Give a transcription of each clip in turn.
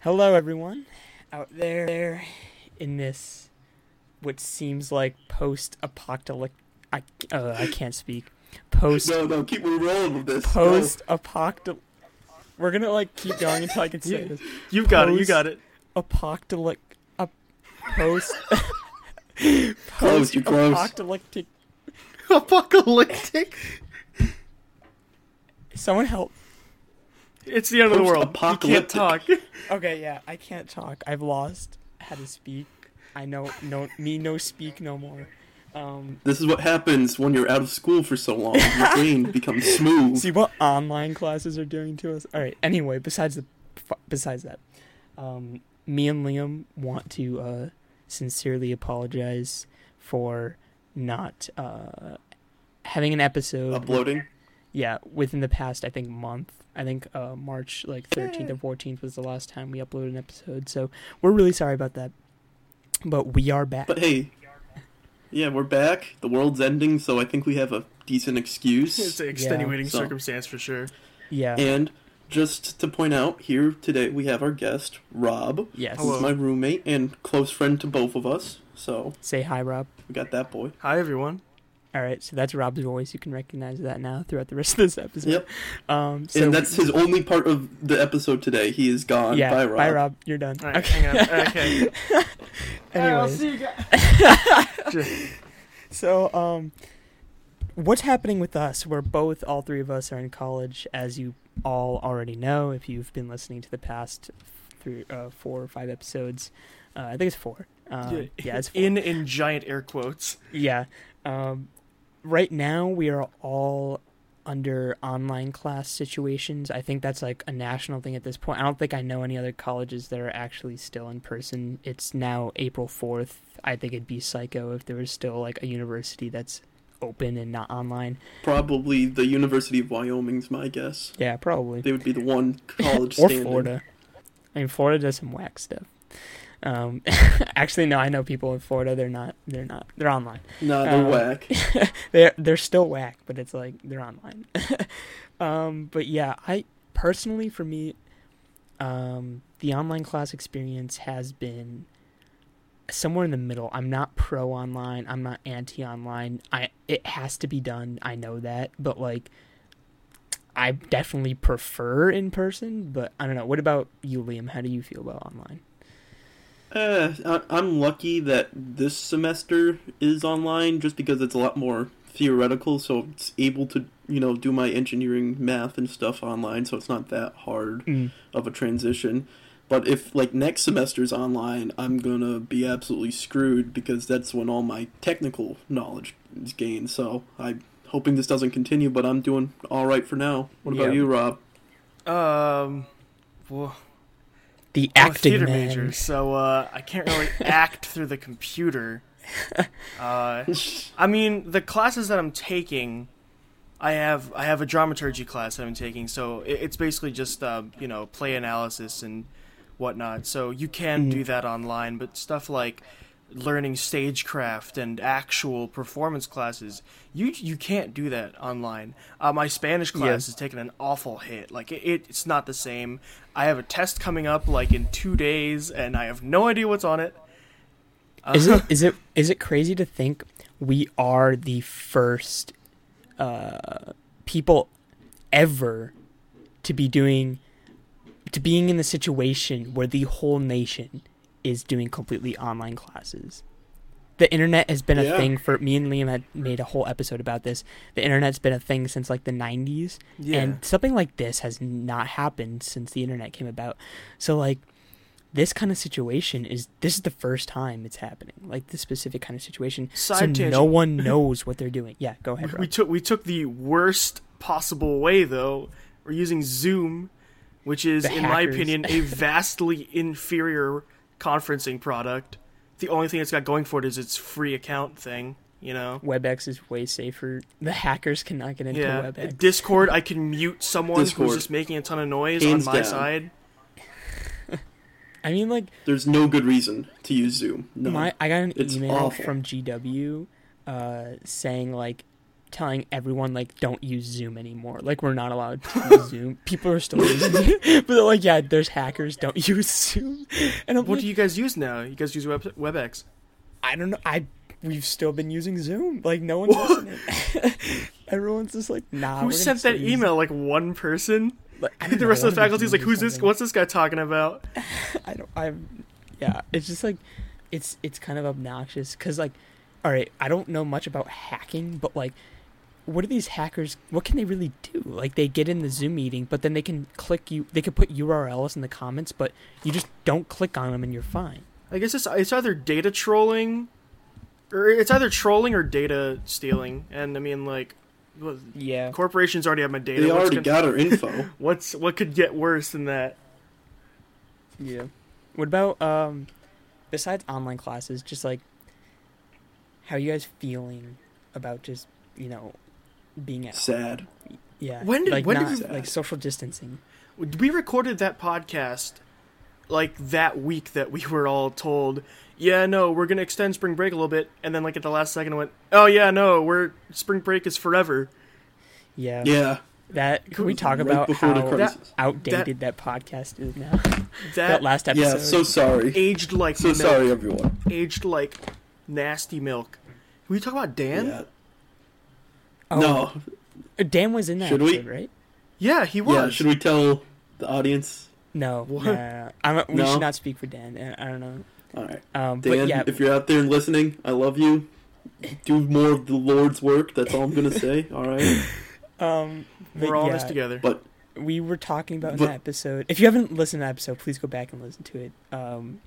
Hello, everyone out there, there in this what seems like post-apocalyptic. I uh, I can't speak. Post No, no, keep we're rolling with this. post-apocalyptic. We're gonna like keep going until I can say Yeah. this. You've got it. You Post- got it. Apocalyptic. Up, post. Close, you're close. Apocalyptic. Apocalyptic. Someone help. It's the end of the world. You can't talk. Okay, yeah, I can't talk. I've lost how to speak. I know, no, me no speak no more. Um, This is what happens when you're out of school for so long. Your brain becomes smooth. see what online classes are doing to us. All right. Anyway, besides the, besides that, um, me and Liam want to uh, sincerely apologize for not uh, having an episode. Uploading. Yeah, within the past, I think month. I think uh, March like 13th or 14th was the last time we uploaded an episode. So we're really sorry about that. But we are back. But hey, yeah, we're back. The world's ending, so I think we have a decent excuse. It's an extenuating So- circumstance for sure. yeah. And just to point out, here today we have our guest, Rob. yes. Who's Hello. my roommate and close friend to both of us. So Say hi, Rob. we got that boy. Hi everyone. All right, so that's Rob's voice. You can recognize that now throughout the rest of this episode. Yep. Um, so and that's his only part of the episode today. He is gone. yeah. Bye, Rob. Bye, Rob. You're done. All right, okay. hang on. Okay. Anyways, you guys. so um, what's happening with us? We're both, all three of us, are in college, as you all already know. If you've been listening to the past three, uh, four or five episodes, uh, I think it's four. Um, yeah, it's four. in in giant air quotes. Yeah. Um, right now, we are all under online class situations. I think that's like a national thing at this point. I don't think I know any other colleges that are actually still in person. It's now April 4th. I think it'd be psycho if there was still like a university that's open and not online. Probably the University of Wyoming's my guess. Yeah, probably. They would be the one college or standing. Florida. I mean, Florida does some whack stuff. Um, actually, no, I know people in Florida. They're not. They're not. They're online. No, they're Uh, whack. they're they're still whack, but it's like they're online. um, but yeah, I personally, for me, um, the online class experience has been somewhere in the middle. I'm not pro online. I'm not anti online. I it has to be done. I know that, but like. I definitely prefer in person, but I don't know. What about you, Liam? How do you feel about online? Uh, I- I'm lucky that this semester is online just because it's a lot more theoretical, so it's able to, you know, do my engineering math and stuff online, so it's not that hard Mm. of a transition. But if, like, next semester's online, I'm gonna be absolutely screwed because that's when all my technical knowledge is gained, so I'm hoping this doesn't continue, but I'm doing alright for now. What about Yeah. you, Rob? Um. Well, The I'm a acting theater man. major, so uh, I can't really act through the computer. Uh, I mean, the classes that I'm taking, I have I have a dramaturgy class that I'm taking, so it, it's basically just uh, you know play analysis and whatnot. So you can Mhm. do that online, but stuff like learning stagecraft and actual performance classes, you you can't do that online. Uh, my Spanish class Yeah. has taken an awful hit. Like it, it, it's not the same. I have a test coming up like in two days, and I have no idea what's on it. Uh, is it is it is it crazy to think we are the first uh, people ever to be doing to being in the situation where the whole nation is doing completely online classes. The internet has been a Yeah. thing for me and Liam had made a whole episode about this. The internet's been a thing since like the 90s yeah. and something like this has not happened since the internet came about. So like this kind of situation is this is the first time it's happening. Like this specific kind of situation. Side so tangent. no one knows what they're doing. Yeah, go ahead. we took we took the worst possible way though. We're using Zoom, which is, The in my opinion, a vastly inferior conferencing product. The only thing it's got going for it is its free account thing. You know. WebEx is way safer. The hackers cannot get into Yeah. WebEx. Discord, I can mute someone Discord. who's just making a ton of noise Hands on my down. side. I mean like There's no good reason to use Zoom. No. my I got an It's email awful. from GW uh saying like telling everyone like don't use Zoom anymore. Like we're not allowed to use Zoom. People are still using it, but they're like, yeah, there's hackers. Don't use Zoom. And I'm What like, do you guys use now? You guys use Web- WebEx. I don't know. I we've still been using Zoom. Like no one's listening. Everyone's just like, nah. Who sent that email? Like one person? Like, I the rest of the faculty's like, who's this? What's this guy talking about? I don't. I'm. Yeah, it's just like, it's it's kind of obnoxious because like, all right, I don't know much about hacking, but like, what are these hackers? What can they really do? Like, they get in the Zoom meeting, but then they can click you. They can put URLs in the comments, but you just don't click on them and you're fine. I guess it's it's either data trolling, or it's either trolling or data stealing. And I mean, like, what- Yeah. corporations already have my data. They What's already gonna- got our info. What's what could get worse than that? Yeah. What about um, besides online classes, just like, how are you guys feeling about just you know, being at Sad. yeah When did- like when did we- like social distancing. We recorded that podcast like that week that we were all told, yeah, no, we're gonna extend spring break a little bit, and then like at the last second, it went, oh yeah, no, we're spring break is forever. Yeah. Yeah. That can we talk right about the how crisis. outdated that, podcast is now? that That, last episode. Yeah. So sorry. aged like So milk, sorry, everyone. aged like nasty milk. Can we talk about Dan? Yeah. Oh, No. Dan was in that Should we? right? Yeah, he was. Yeah. Should we tell the audience? No, What? I'm, we No? should not speak for Dan. I don't know. All right. Um, Dan, but yeah, if you're out there and listening, I love you. Do more of the Lord's work. That's all I'm gonna say. All right. um, We're all in yeah, this together. But we were talking about in that episode. If you haven't listened to that episode, please go back and listen to it. Um,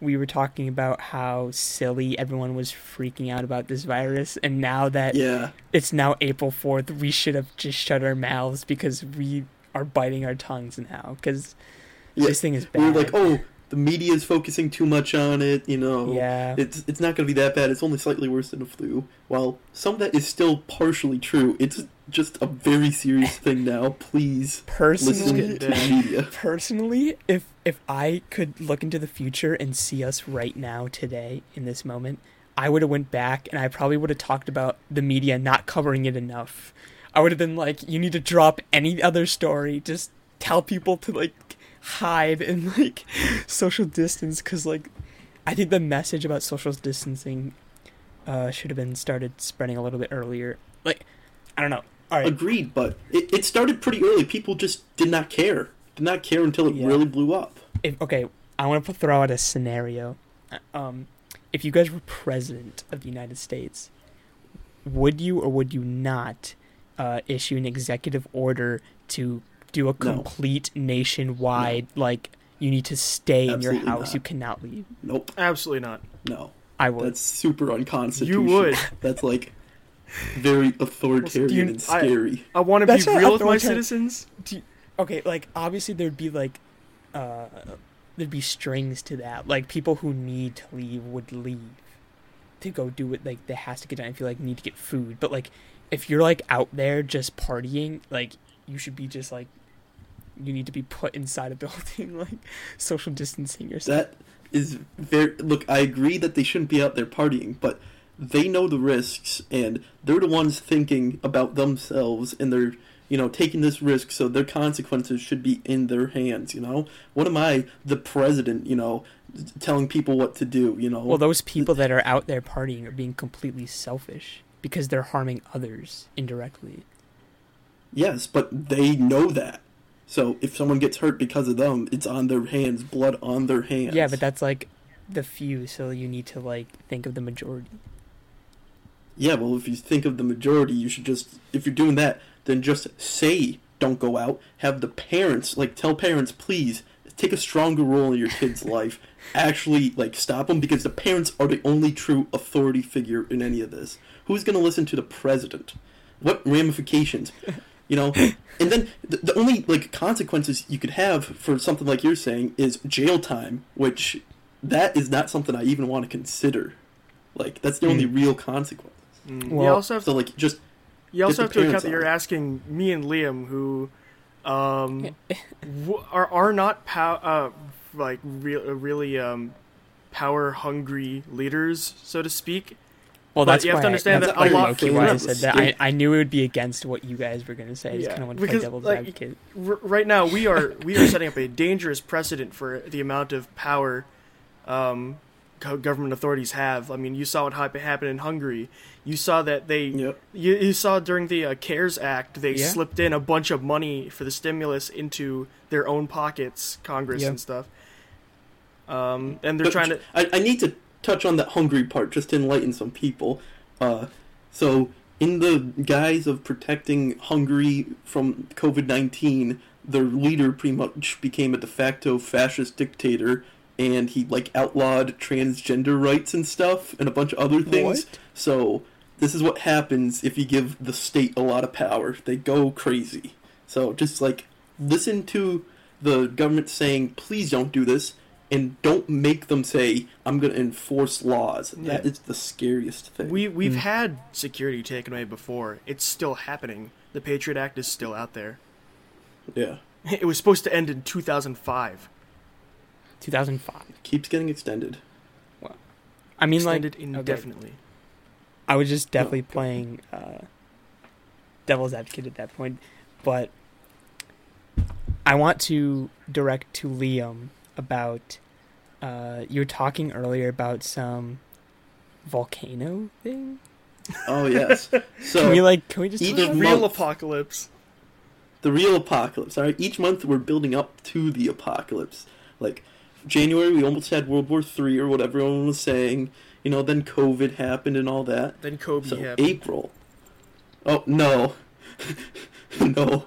we were talking about how silly everyone was freaking out about this virus, and now that yeah, it's now April fourth, we should have just shut our mouths because we are biting our tongues now because yeah. this thing is bad. We were like, oh, the media is focusing too much on it. You know. yeah, It's it's not going to be that bad. It's only slightly worse than a flu. While some of that is still partially true, it's just a very serious thing now. Please personally, listen to the media. personally, if if I could look into the future and see us right now today in this moment, I would have went back and I probably would have talked about the media not covering it enough. I would have been like, you need to drop any other story. Just tell people to like hide and like social distance because like I think the message about social distancing uh, should have been started spreading a little bit earlier. Like, I don't know. All right, Agreed, but it, it started pretty early. People just did not care. Did not care until it Yeah. really blew up. if okay, I want to throw out a scenario. Uh, Um, if you guys were president of the United States, would you or would you not uh, issue an executive order to do a No. complete nationwide like you need to stay in your house, not. you cannot leave? Nope. Absolutely not. No. I would. That's super unconstitutional. You would. That's like very authoritarian you- and I- scary. I want to be real with my authoritarian. citizens. okay, like obviously there'd be like uh there'd be strings to that. Like people who need to leave would leave to go do it like that has to get done if you like need to get food. But like if you're like out there just partying, like you should be just like you need to be put inside a building, like social distancing or something. That is very. Look, I agree that they shouldn't be out there partying, but they know the risks, and they're the ones thinking about themselves, and they're you know taking this risk, so their consequences should be in their hands. You know, what am I, the president? You know, telling people what to do? You know, Well, those people that are out there partying are being completely selfish because they're harming others indirectly. Yes, but they know that. So if someone gets hurt because of them, it's on their hands, blood on their hands. Yeah, but that's like the few, so you need to like think of the majority. Yeah, well, if you think of the majority, you should just, if you're doing that, then just say don't go out. Have the parents, like, tell parents, please, take a stronger role in your kid's life. Actually, like, stop them because the parents are the only true authority figure in any of this. Who's going to listen to the president? What ramifications? You know? And then the, the only, like, consequences you could have for something like you're saying is jail time, which that is not something I even want to consider. Like, that's the only Hmm. real consequence. Mm. you Well- also have So like just You also have to account that you're it. asking me and Liam, who um, w- are are not pow- uh, like re- really um, power hungry leaders, so to speak. Well, But that's you have to understand I, that a lot- low-key why I said that. I, I knew it would be against what you guys were going to say. I just Yeah, kind of want to play because, devil's like, advocate. R- right now, we are we are setting up a dangerous precedent for the amount of power um, go- government authorities have. I mean, you saw what happened in Hungary. You saw that they Yep. you, you saw during the uh, CARES Act they Yeah. slipped in a bunch of money for the stimulus into their own pockets, Congress Yeah. and stuff. Um, and they're But trying to. I, I need to touch on that Hungary part just to enlighten some people. Uh, so, in the guise of protecting Hungary from COVID 19, their leader pretty much became a de facto fascist dictator and he like outlawed transgender rights and stuff and a bunch of other things. What? So, this is what happens if you give the state a lot of power. They go crazy. So, just like listen to the government saying, please don't do this, and don't make them say, I'm going to enforce laws. That Yeah. is the scariest thing. We we've Hmm. had security taken away before. It's still happening. The Patriot Act is still out there. yeah. It was supposed to end in 2005. 2005. Keeps getting extended. I mean, Extended like, okay, indefinitely. I was just definitely go. playing uh, devil's advocate at that point, but I want to direct to Liam about. Uh, you were talking earlier about some volcano thing. Oh, yes. So, can we like? Can we just? each talk about Real month- apocalypse. the real apocalypse. All right, each month we're building up to the apocalypse. Like January, we almost had World War Three or whatever everyone was saying. You know, then COVID happened and all that. Then Kobe So happened. April. Oh no, no,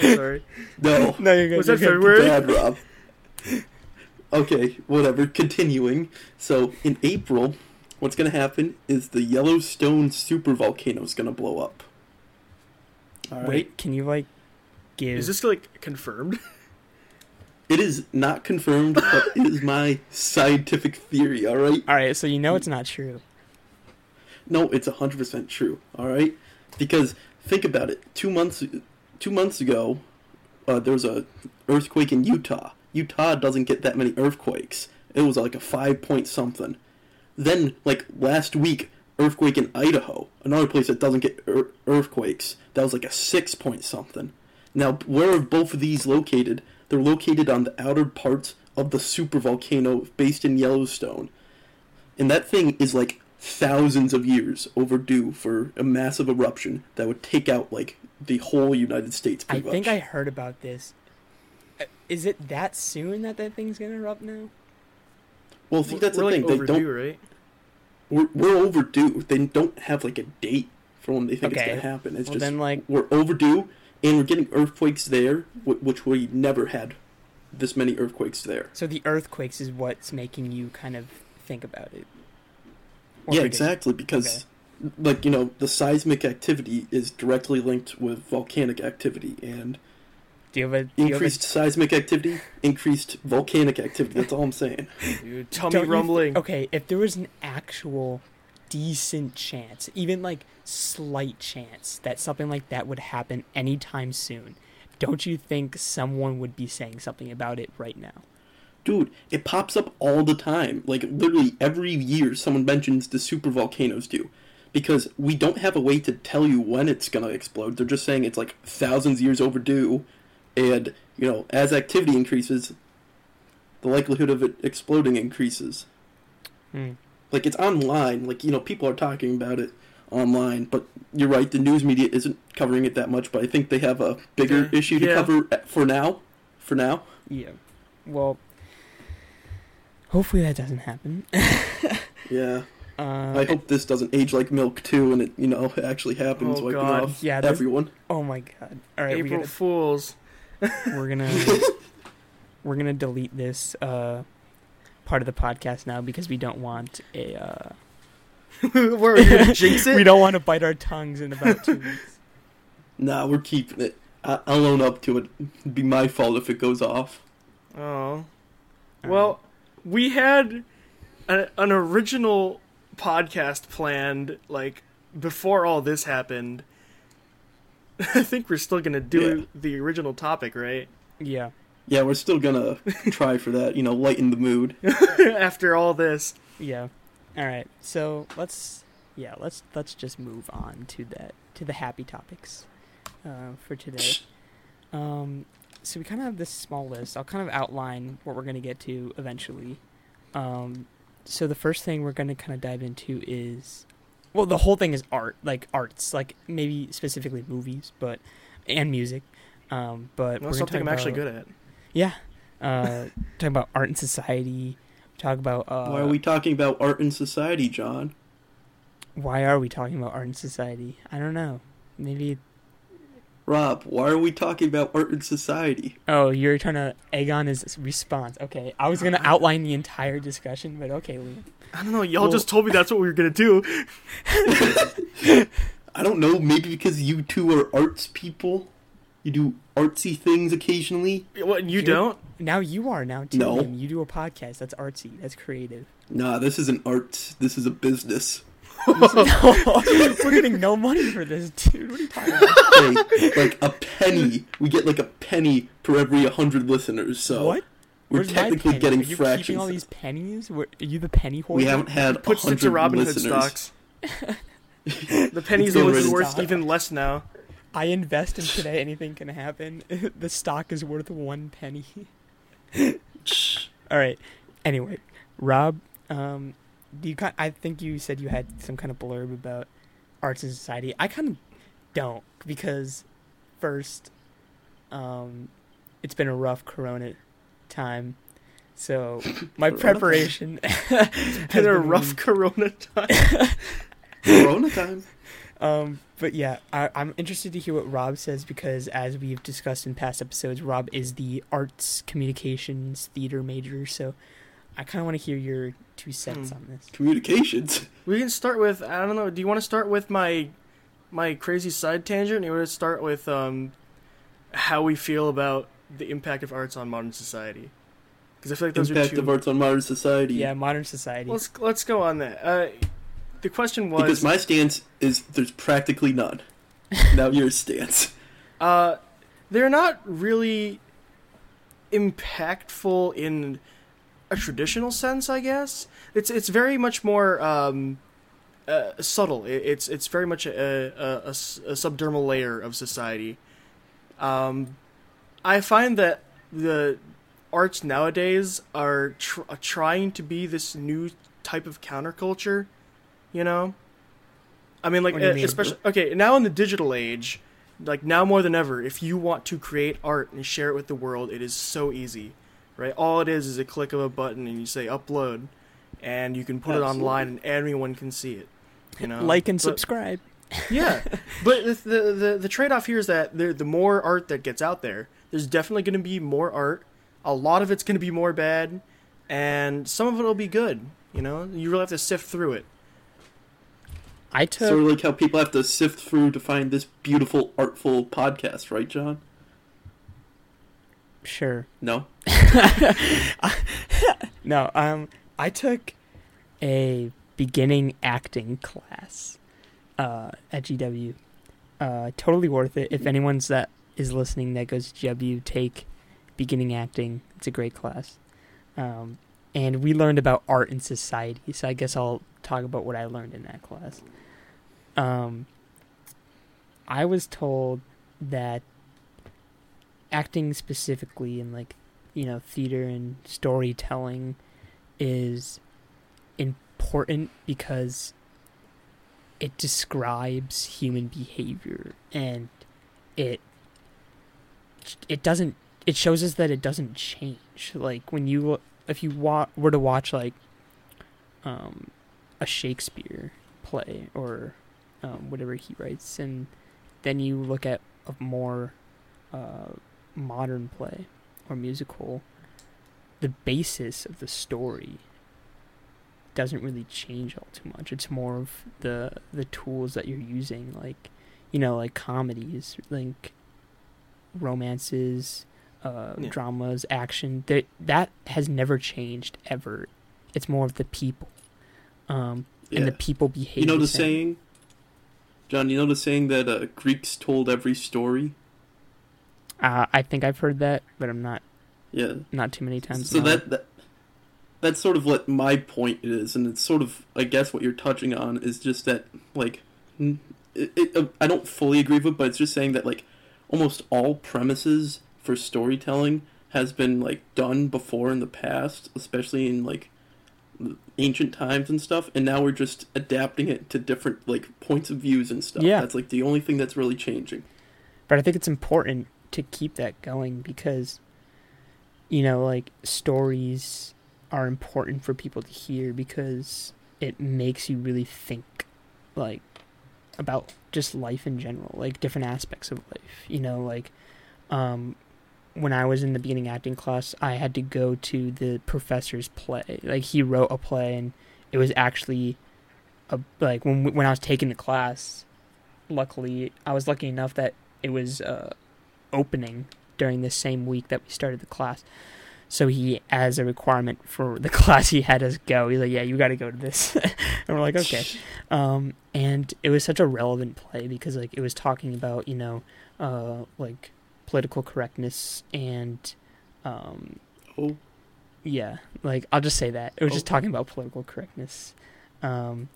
I'm sorry. no. No, you're good. Was you're that good. February? Bad, Rob. Okay, whatever. Continuing. So in April, what's gonna happen is the Yellowstone supervolcano is gonna blow up. All right. Wait, can you like give? Is this like confirmed? It is not confirmed, but it is my scientific theory, alright? All right, so you know it's not true. No, it's 100% true, alright? Because, think about it. Two months, two months ago, uh, there was a earthquake in Utah. Utah doesn't get that many earthquakes. It was like a five point something. Then, like, last week, earthquake in Idaho, another place that doesn't get ear- earthquakes. That was like a six point something. Now, where are both of these located? They're located on the outer parts of the supervolcano based in Yellowstone. And that thing is like thousands of years overdue for a massive eruption that would take out like the whole United States. I Pretty think. I heard about this. Uh, Is it that soon that that thing's gonna erupt now? Well, see, that's We're the like thing. They don't. right? We're, we're overdue. They don't have like a date for when they think Okay. it's gonna happen. It's Well, just then, like- we're overdue, and we're getting earthquakes there, which we never had this many earthquakes there. So the earthquakes is what's making you kind of think about it. Or yeah, exactly. Because, like you know, the seismic activity is directly linked with volcanic activity, and Do you have a do you have a- increased seismic activity, increased volcanic activity. That's all I'm saying. Dude, tummy don't you thi- rumbling. okay, if there was an actual decent chance, even like slight chance that something like that would happen anytime soon, don't you think someone would be saying something about it right now? Dude, it pops up all the time. Like literally every year, someone mentions the super volcanoes do, because we don't have a way to tell you when it's gonna explode. They're just saying it's like thousands of years overdue, and you know, as activity increases, the likelihood of it exploding increases. Hmm. Like it's online. Like you know, people are talking about it online, but you're right. The news media isn't covering it that much. But I think they have a bigger Yeah. issue to Yeah. cover for now. For now. Yeah. Well, hopefully that doesn't happen. Yeah. Uh, I hope this doesn't age like milk too, and it you know actually happens, Oh, wiping God. off Yeah, everyone. Oh my god! All right, we April gotta, Fools. We're gonna we're gonna delete this uh, part of the podcast now because we don't want a uh, Where are gonna jinx it? we don't want to bite our tongues in about two weeks. Nah, we're keeping it. I- I'll own up to it. It'd be my fault if it goes off. Oh. Well, we had a, an original podcast planned like before all this happened. I think we're still gonna do Yeah. the original topic, right? yeah. Yeah, we're still gonna try for that. You know, lighten the mood. After all this, Yeah. All right. So let's yeah, let's let's just move on to that to the happy topics uh, for today. Um, so we kind of have this small list. I'll kind of outline what we're going to get to eventually. Um, so the first thing we're going to kind of dive into is, well, the whole thing is art, like arts, like maybe specifically movies, but and music. Um, but Well, something I'm actually good at. Yeah, uh, talking about art and society. Talk about uh, Why are we talking about art and society, John? why are we talking about art and society? I don't know. Maybe. Rob, why are we talking about art and society? Oh, you're trying to egg on his response. Okay, I was gonna outline the entire discussion, but okay, Liam. I don't know. Y'all Well- just told me that's what we were gonna do. I don't know, maybe because you two are arts people? You do artsy things occasionally? What you You're- don't? Now you are now too. No. Liam. You do a podcast. That's artsy. That's creative. Nah, this isn't art. This is a business. No, we're getting no money for this, dude. What are you talking about? Hey, like a penny. We get like a penny for every 100 listeners, so what? we're Where's technically penny? getting are you fractions. keeping all these pennies? Where, are you the penny hoarder? we haven't had Put six 100 of Robin Hood listeners. stocks. the pennies Go are worth stop. even less now. I invest in today. Anything can happen. the stock is worth one penny. All right. Anyway, Rob, um, do you? ki- I think you said you had some kind of blurb about arts and society. I kind of don't because first, um, it's been a rough Corona time, so my preparation has Been a been rough Corona time. Corona time. Um, but yeah, I, I'm interested to hear what Rob says because, as we've discussed in past episodes, Rob is the arts communications theater major. So, I kind of want to hear your two cents Hmm. on this. Communications. We can start with I don't know. Do you want to start with my my crazy side tangent? Or you want to start with um how we feel about the impact of arts on modern society? Because I feel like those Impact are two. of arts on modern society. Yeah, modern society. Let's let's go on that. Uh, the question was Because my stance is there's practically none. now your stance. Uh, they're not really impactful in a traditional sense, I guess. It's it's very much more um, uh, subtle. It, it's it's very much a subdermal layer of society. Um, I find that the arts nowadays are tr- trying to be this new type of counterculture. You know, I mean, like What do you uh, mean? especially okay now in the digital age, like now more than ever, if you want to create art and share it with the world, it is so easy, right? All it is is a click of a button and you say upload, and you can put it online and everyone can see it. You know, like and But- subscribe. yeah, but the the the, the trade off here is that the the more art that gets out there, there's definitely going to be more art. A lot of it's going to be more bad, and some of it will be good. You know, you really have to sift through it. I took. Sort of like how people have to sift through to find this beautiful, artful podcast, right, John? Sure. No? No. Um, I took a beginning acting class uh, at GW. Uh, totally worth it. If anyone's that is listening that goes to GW, take beginning acting. It's a great class. Um, and we learned about art and society. So I guess I'll talk about what I learned in that class. Um, I was told that acting specifically in like you know theater and storytelling is important because it describes human behavior and it it doesn't it shows us that it doesn't change. Like when you if you wa- were to watch like um a Shakespeare play or um, whatever he writes and then you look at a more uh, modern play or musical the basis of the story doesn't really change all too much. It's more of the the tools that you're using, like you know, like comedies, like romances, uh, Yeah. dramas, action. That that has never changed ever. It's more of the people, um, and the people behave. You know the saying? John, you know the saying that uh, Greeks told every story? Uh, I think I've heard that, but I'm not Yeah. not too many times. So that, that that's sort of what my point is, and it's sort of I guess what you're touching on is just that like it, it, uh, I don't fully agree with it, but it's just saying that like almost all premises for storytelling has been like done before in the past, especially in like ancient times and stuff, and now we're just adapting it to different like points of views and stuff. Yeah. That's like the only thing that's really changing. But I think it's important to keep that going because, you know, like stories are important for people to hear because it makes you really think, like, about just life in general, like different aspects of life. You know, like, um, when I was in the beginning acting class, I had to go to the professor's play. Like, he wrote a play, and it was actually a like when when I was taking the class. Luckily, I was lucky enough that it was uh, opening during the same week that we started the class. So he, as a requirement for the class, he had us go. He's like, "Yeah, you got to go to this," and we're like, "Okay." Um, and it was such a relevant play because like it was talking about you know, uh, like political correctness and, um, Oh, yeah, like I'll just say that it was just talking about political correctness, um,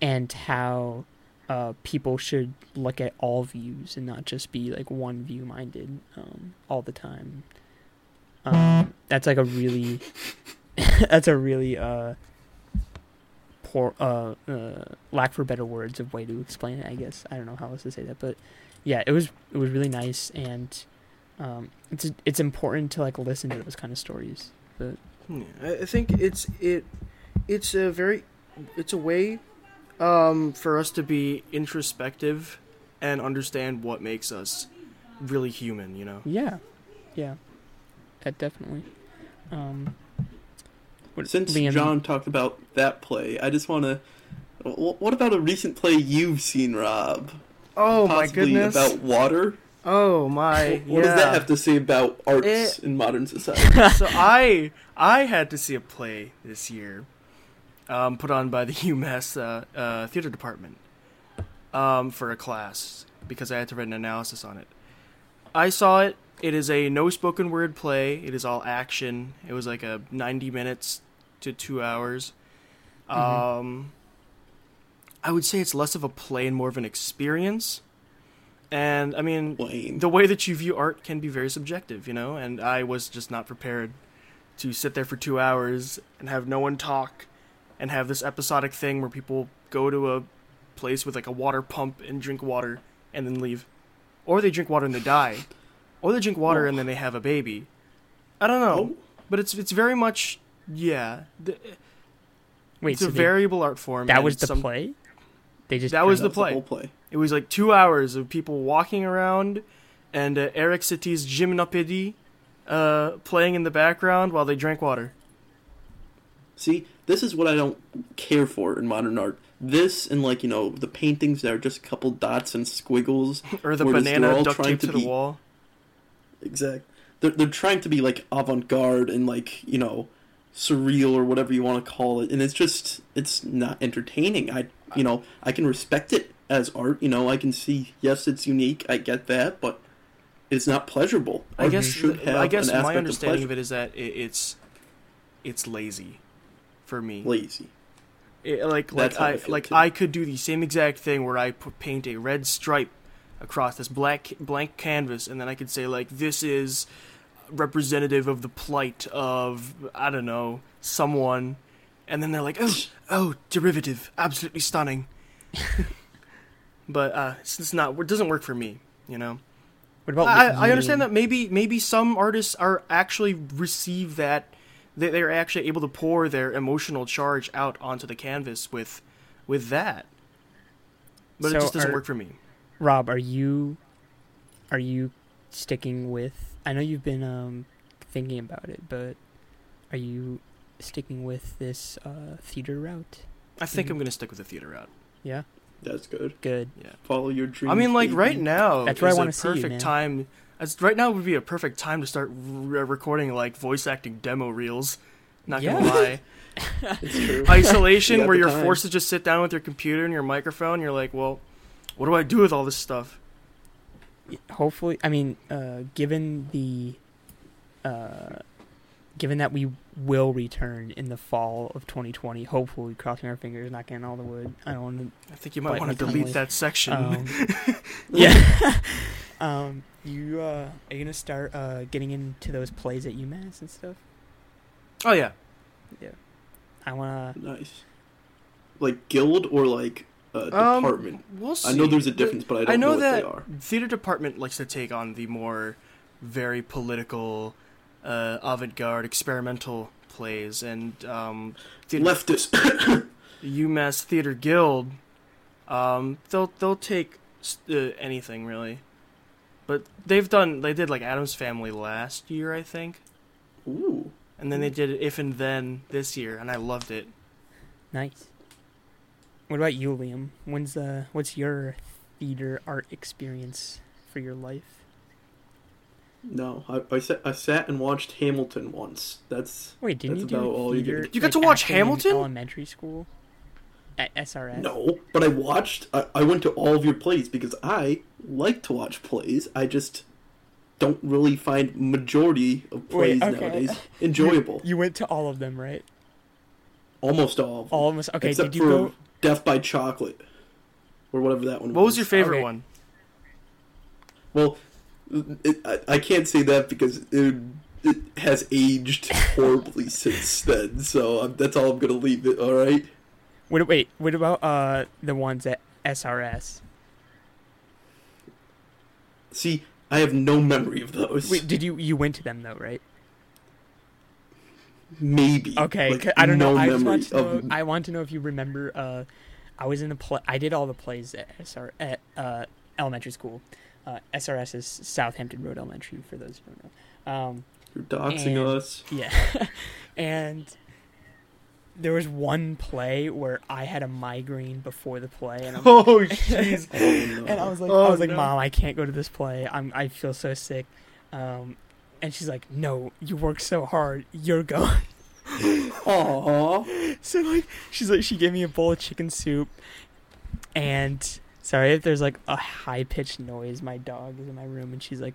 and how uh, people should look at all views and not just be like one view minded um, all the time. Um, that's like a really, that's a really uh, poor, uh, uh, lack for better words of way to explain it. I guess I don't know how else to say that, but yeah, it was it was really nice and. Um, it's it's important to like listen to those kind of stories. But Yeah, I I think it's it it's a very it's a way um, for us to be introspective and understand what makes us really human. You know. yeah, yeah, that definitely. Um, what- since Liam, John talked about that play, I just want to. What about a recent play you've seen, Rob? Oh my goodness! About water. oh my! What yeah. does that have to say about arts It- in modern society? so I I had to see a play this year, um, put on by the UMass uh, uh, theater department, um, for a class because I had to write an analysis on it. I saw it. It is a no spoken word play. It is all action. It was like a ninety minutes to two hours. Um, I would say it's less of a play and more of an experience. And I mean, the way that you view art can be very subjective, you know, and I was just not prepared to sit there for two hours and have no one talk and have this episodic thing where people go to a place with like a water pump and drink water and then leave. Or they drink water and they die. Or they drink water Oh. and then they have a baby. I don't know. Oh. But it's it's very much yeah. The, wait, it's so a they- variable art form. that was the some- play. They just That was the That's play. whole play. It was like two hours of people walking around and uh, Eric Satie's Gymnopédie uh, playing in the background while they drank water. See, this is what I don't care for in modern art. This and like you know the paintings that are just a couple dots and squiggles. Or the banana all duct trying taped to to the be- wall. Exact. They're they're trying to be like avant garde and like you know surreal or whatever you want to call it, and it's just it's not entertaining. I you know I can respect it as art. You know I can see yes it's unique. I get that, but it's not pleasurable. I guess I guess my understanding of, of it is that it, it's it's lazy for me. lazy. It- like That's like how I I like too. I could do the same exact thing where I put, paint a red stripe across this black blank canvas, and then I could say like this is representative of the plight of I don't know someone, and then they're like oh oh derivative absolutely stunning, but uh, it's, it's not it doesn't work for me, you know. What about? I, I understand that maybe maybe some artists are actually receive that they they're actually able to pour their emotional charge out onto the canvas with with that. But So it just doesn't are- work for me. Rob, are you are you sticking with? I know you've been um thinking about it, but are you sticking with this uh theater route? I think. I'm gonna stick with the theater route. Yeah, That's good. good. Follow your dreams. I mean, like baby. right now, That's where I wanna a see you, perfect man. time. As right now would be a perfect time to start re- recording like voice acting demo reels. Not gonna lie. It's true. Isolation, You where you're time. forced to just sit down with your computer and your microphone. You're like, well, what do I do with all this stuff? Hopefully, I mean, uh, given the uh, given that we will return in the fall of 2020. Hopefully, crossing our fingers, not getting all the wood. I don't want to. I think you might want to delete away. that section. Um, yeah. um, you uh, are you gonna start uh, getting into those plays at UMass and stuff? oh yeah. Yeah. I wanna. Nice. Like guild or like uh, Um, department? We'll see. I know there's a The- difference, but I don't I know, what that they are. theater department likes to take on the more very political, uh, avant-garde, experimental plays, and um, theater, Leftist. UMass Theater Guild, um, they'll they'll take s- uh, anything really, but they've done they did like Addams Family last year I think, Ooh. and then they did If and Then this year, and I loved it. Nice. What about you, Liam? When's the what's your theater art experience for your life? No, I, I, sat, I sat and watched Hamilton once. That's Wait, didn't That's you do about all you theater? get. You got like, to watch acting in Hamilton? elementary school at SRS. no, but I watched. I, I went to all of your plays because I like to watch plays. I just don't really find majority of Wait, plays okay. nowadays enjoyable. You went to all of them, right? Almost all of them, Almost. Okay. except did you for go? Death by Chocolate or whatever that one What was your favorite Okay. one? Well, it, I, I can't say that because it, it has aged horribly since then. So i that's all I'm gonna leave it. All right. What, wait. What about uh the ones at SRS? See, I have no memory of those. Wait, did you you went to them though, right? Maybe. Okay, Like, 'cause I don't know. I want to know. of- I want to know if you remember. Uh, I was in the play. I did all the plays at SR at uh, elementary school. Uh, SRS is Southampton Road Elementary. For those who don't know. Um, You're doxing and- us. yeah, and there was one play where I had a migraine before the play, and I'm, Oh jeez. Oh, no. and I was like, Oh, I was like, no. Mom, I can't go to this play. I'm, I feel so sick. Um, and she's like, No, you work so hard. You're going. Aww. So like, she's like, she gave me a bowl of chicken soup, and sorry if there's like a high pitched noise. My dog is in my room, and she's like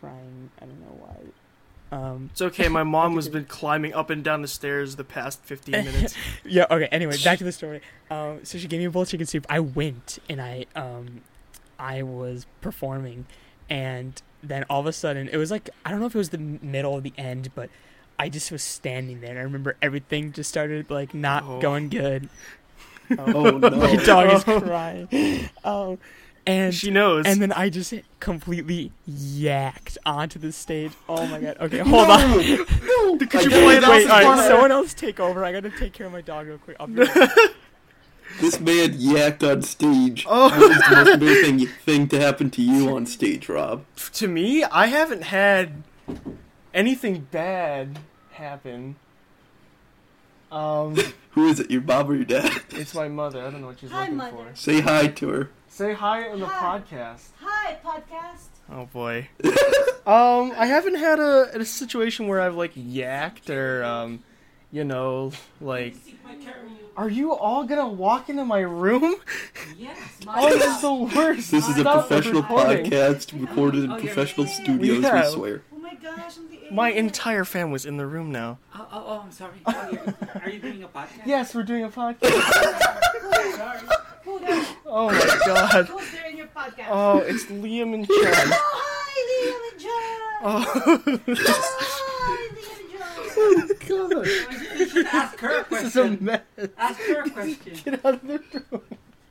crying. I don't know why. Um, It's okay. My mom has been climbing up and down the stairs the past 15 minutes. yeah. Okay. Anyway, back to the story. Um, so she gave me a bowl of chicken soup. I went and I um, I was performing, and then all of a sudden it was like I don't know if it was the middle or the end, but I just was standing there. and I remember everything just started like not Oh. going good. Oh no. My dog is Oh. crying. Oh, and she knows. and then I just completely yacked onto the stage. Oh my god. Okay, hold on. No. Could you play it can't- out Wait, as all part right, of- someone else take over. I gotta take care of my dog real quick. I'll be. This man yacked on stage. Oh. What is the most embarrassing thing to happen to you on stage, Rob? to me, I haven't had anything bad happen. Um, Who is it? Your mom or your dad? it's my mother. I don't know what she's Hi, looking Mother. for. Say hi to her. Say hi on the Hi. podcast. Hi, podcast. Oh boy. um, I haven't had a, a situation where I've like yacked or um, you know, like. Are you all gonna walk into my room? Yes, Oh, this is the worst. This is a professional podcast recorded in Oh, professional studios, Yeah. we swear. Oh my gosh, I'm the My alien. entire family's in the room now. Oh, oh, oh I'm sorry. Oh, you're, are you doing a podcast? Yes, we're doing a podcast. Sorry. Who there? Oh my god. Who's there in your podcast? Oh, it's Liam and Chad. Oh, hi, Liam and John. Oh, oh Hi, Liam and John. Oh, you should ask her a this is a question. mess. Ask her a question. Get out of the room.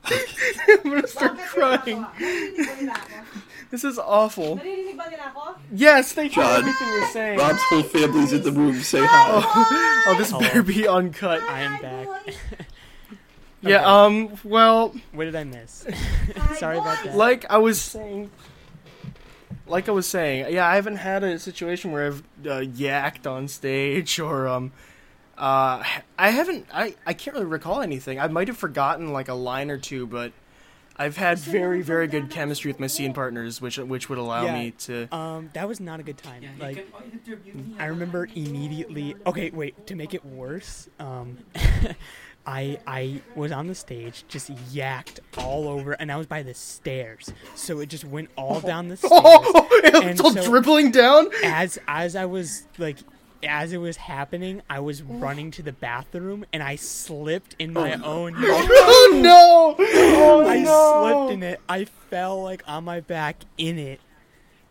I'm gonna start crying. nila ako? Narinig ba nila ako? This is awful. Narinig ba nila ako? Yes, they heard John. everything you're saying. Rob's whole family's in the room. Say hi. Oh, this better be uncut. I am back. boys. Yeah, Okay. um, well, What did I miss? Sorry about that. like I was saying, like I was saying, yeah, I haven't had a situation where I've uh, yacked on stage or um, uh, I haven't. I I can't really recall anything. I might have forgotten like a line or two, but I've had very very good chemistry with my scene partners, which which would allow Yeah. me to. Um, that was not a good time. Yeah, Like, can oh, interview me. I remember immediately. Okay, wait. To make it worse, um, I I was on the stage, just yacked all over, and I was by the stairs, so it just went all down the stairs. Oh, it's And all so- dribbling down. As as I was like, as it was happening, I was running to the bathroom and I slipped in my no. own. Oh no! Oh I no! slipped in it. I fell like on my back in it.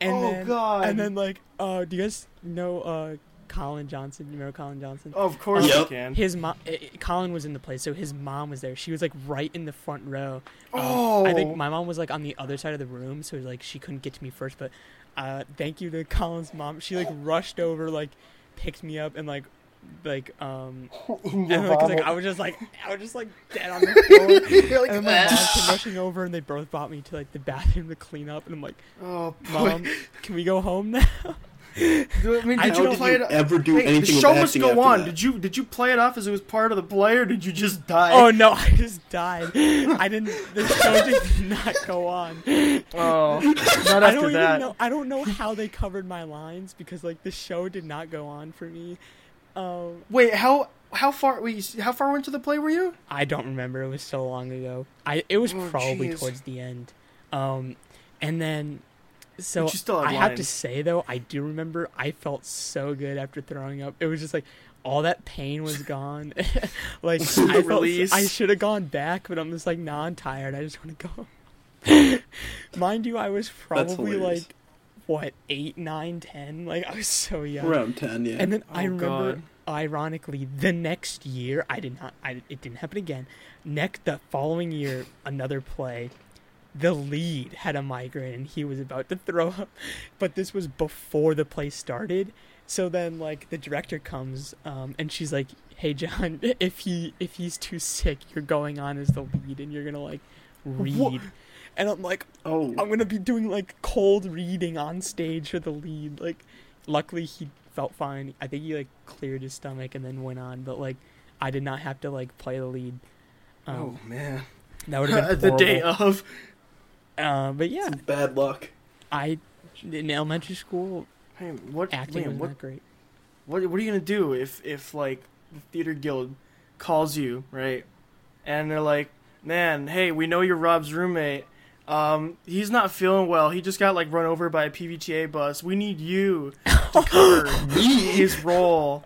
And Oh, then, God. And then like, uh, do you guys know uh Colin Johnson? You remember Colin Johnson? Of course Yep. you can. His mom, Colin was in the place, so his mom was there. She was like right in the front row. Um, Oh. I think my mom was like on the other side of the room, so like she couldn't get to me first. But uh, thank you to Colin's mom. She like rushed over, like picked me up, and like like um and like, 'cause, like I was just like I was just like dead on the floor. and then my mom came rushing over, and they both brought me to like the bathroom to clean up. And I'm like, oh, Mom, can we go home now? I mean, did How you did play you it? ever do Hey, anything the show must go on. that? Did you did you play it off as it was part of the play, or did you just die? oh no, I just died. I didn't. The show did not go on. Oh, not I after don't that. even know. I don't know how they covered my lines because like the show did not go on for me. Um, Wait, how how far? Wait, how far into the play were you? I don't remember. It was so long ago. I it was Oh, probably jeez. towards the end. Um, and then so But you still had I have to say though, I do remember I felt so good after throwing up. It was just like all that pain was gone. like I felt Release. I should have gone back, but I'm just like, nah, I'm tired. I just want to go. Mind you, I was probably like what eight, nine, ten. Like I was so young. Around ten, yeah. And then I Oh, remember, God. ironically, the next year I did not. I it didn't happen again. Next, the following year, another play. The lead had a migraine and he was about to throw up, but this was before the play started. So then, like, the director comes um, and she's like, "Hey, John, if he if he's too sick, you're going on as the lead and you're gonna like read." And I'm like, oh, I'm gonna be doing like cold reading on stage for the lead. Like, luckily he felt fine. I think he like cleared his stomach and then went on. But like, I did not have to like play the lead. Um, oh man, that would have been the day of. Uh, but yeah, bad luck. I in elementary school Hey, what? acting Liam, was what, not great. what? What are you gonna do if if like the theater guild calls you right, and they're like, man, hey, we know you're Rob's roommate. Um, he's not feeling well. He just got like run over by a PVTA bus. We need you to cover his role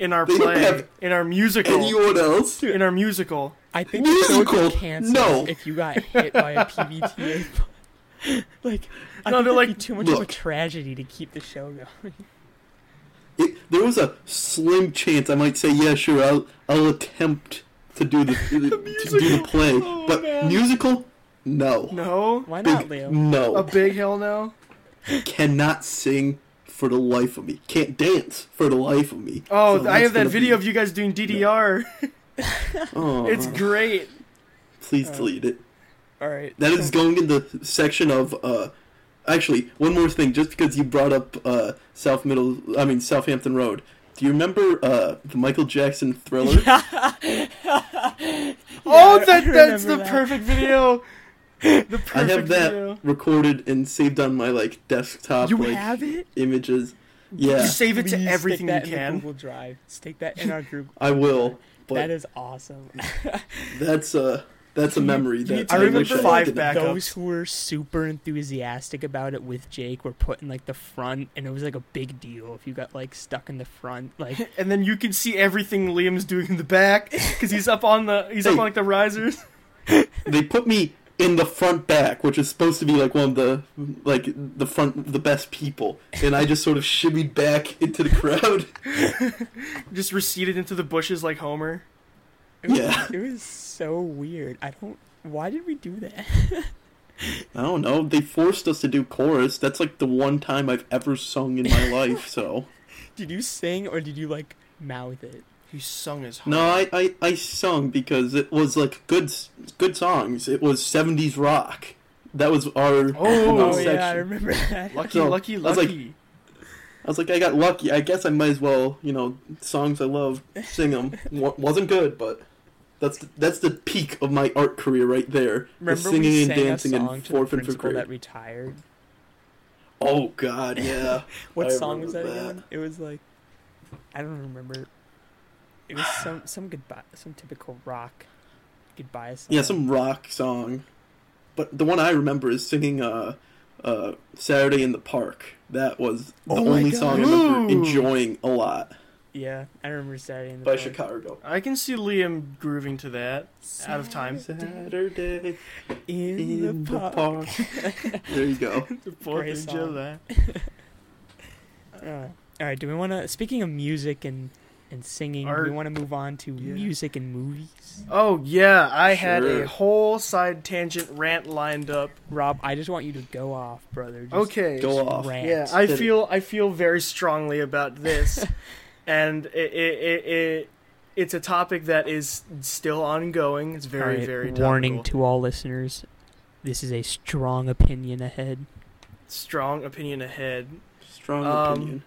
in our play, have in our musical, Anyone else? in our musical. I think the show would Musical? get No. if you got hit by a PVTA. like, I No, think they're like, be too much of a tragedy to keep the show going. It, there was a slim chance I might say, yeah, sure, I'll I'll attempt to do the, to do the play, Oh, but man. musical, no, No, Why not, Big- Leo? no, a big hell no. cannot sing for the life of me, can't dance for the life of me. Oh, So I have that video be- of you guys doing DDR. Oh, It's great. please Uh, delete it. All right. That is going in the section of uh actually one more thing just because you brought up uh South Middle I mean Southampton Road. Do you remember uh the Michael Jackson Thriller? oh, I that that's the that. perfect video. The perfect I have that video. recorded and saved on my like desktop You like have it? images. Yeah, Just save it to everything stick that you in the can. Google Drive. Stick that in our group. I will. But that is awesome. that's uh that's a memory you that need I I remember I five didn't. Those who were super enthusiastic about it with Jake were put in like the front, and it was like a big deal if you got like stuck in the front. Like, And then you can see everything Liam's doing in the back because he's up on the he's up on like the risers. They put me in the front back, which is supposed to be like one of the like the front the best people, and I just sort of shimmied back into the crowd. Just receded into the bushes like Homer. it was, Yeah. it was so weird. I don't. Why did we do that? I don't know. They forced us to do chorus. That's like the one time I've ever sung in my life. So Did you sing or did you like mouth it? He sung his heart. no, I, I I sung because it was like good good songs. It was '70s rock. That was our Oh, you section. yeah, I remember that. Lucky, So, lucky, I was like- lucky. I was like, I got lucky. I guess I might as well, you know, songs I love, sing them. wasn't good, but that's the, that's the peak of my art career right there. The Remember singing we and dancing a in the fourth and fifth grade. that retired. Oh God, yeah. What I song was that, remember again? It was like I don't remember. It was some some goodbye, some typical rock goodbye song. Yeah, some rock song. But the one I remember is singing uh uh, "Saturday in the Park." That was the Oh only God. song I remember Ooh. enjoying a lot Yeah, I remember Saturday in the by Park. Chicago. I can see Liam grooving to that. Out of time. Saturday in, in the the park. park. there you go. The Fourth Great of song. July. Uh, all right, do we want to? Speaking of music and and singing, Art. we want to move on to Yeah. music and movies? Oh yeah, I had a whole side tangent rant lined up. Rob, I just want you to go off, brother. Just Okay. Go off. rant. Yeah, I feel I feel very strongly about this, and it, it, it, it it's a topic that is still ongoing. It's very All right, very warning to all listeners. This is a strong opinion ahead. strong opinion ahead. Strong Um, opinion.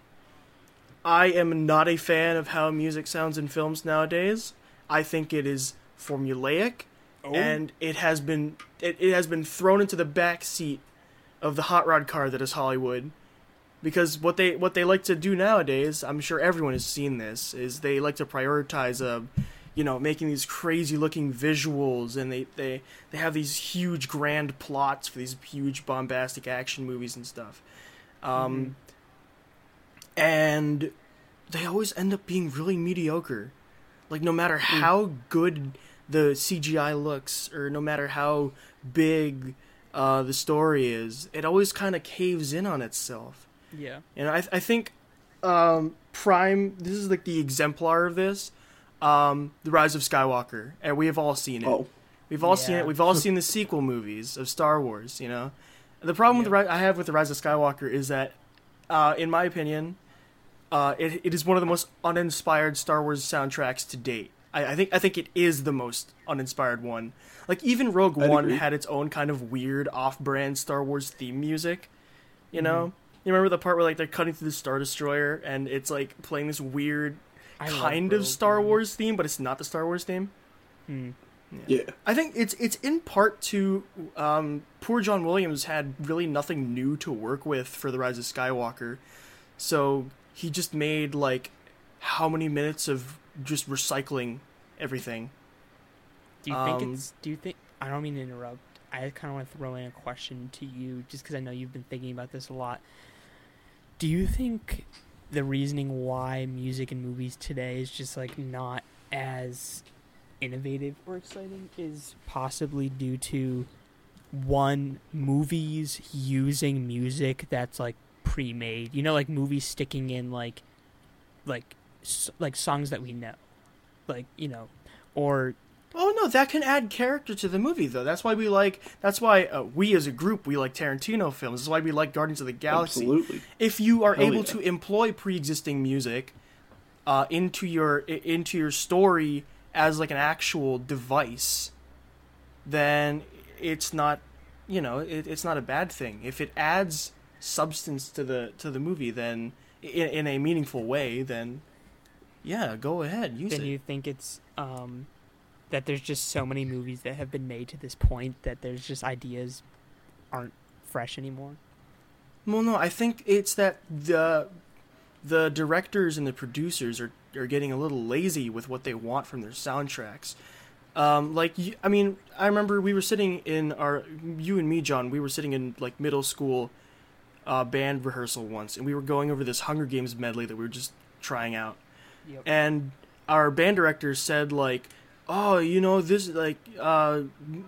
I am not a fan of how music sounds in films nowadays. I think it is formulaic, Oh. and it has been it, it has been thrown into the back seat of the hot rod car that is Hollywood. Because what they what they like to do nowadays, I'm sure everyone has seen this, is they like to prioritize uh, you know, making these crazy looking visuals and they, they, they have these huge grand plots for these huge bombastic action movies and stuff. Um, and they always end up being really mediocre. Like no matter how good the CGI looks, or no matter how big uh, the story is, it always kind of caves in on itself. yeah. And I, I think um, Prime, this is like the exemplar of this. Um, the Rise of Skywalker, and we have all seen it. Oh, We've all seen it. We've all seen the sequel movies of Star Wars. You know, the problem with the I have with the Rise of Skywalker is that, uh, in my opinion, uh, it, it is one of the most uninspired Star Wars soundtracks to date. I, I think I think it is the most uninspired one. Like even Rogue I'd One agree. had its own kind of weird off-brand Star Wars theme music. You know, Mm-hmm. you remember the part where like they're cutting through the Star Destroyer and it's like playing this weird I kind of Rogue Star One. Wars theme, but it's not the Star Wars theme. Hmm. yeah. I think it's it's in part to um, poor John Williams had really nothing new to work with for the Rise of Skywalker, so he just made like how many minutes of just recycling everything. Do you think Um, it's? Do you think? I don't mean to interrupt. I kind of want to throw in a question to you, just because I know you've been thinking about this a lot. Do you think the reasoning why music and movies today is just like not as innovative or exciting is possibly due to one movies using music that's like pre-made? You know, like movies sticking in like like s- like songs that we know, like you know, or Oh no, that can add character to the movie though. That's why we like. That's why uh, we as a group we like Tarantino films. That's why we like Guardians of the Galaxy. Absolutely. if you are Hell able yeah. to employ pre-existing music uh, into your into your story as like an actual device, then it's not, you know, it, it's not a bad thing. If it adds substance to the to the movie, then in, in a meaningful way, then yeah, go ahead, use then it. you think it's um that there's just so many movies that have been made to this point that there's just ideas aren't fresh anymore. Well, no, I think it's that the the directors and the producers are are getting a little lazy with what they want from their soundtracks. Um, like, I mean, I remember we were sitting in our you and me, John. We were sitting in like middle school uh, band rehearsal once, and we were going over this Hunger Games medley that we were just trying out Yep. and our band director said like oh you know this like uh,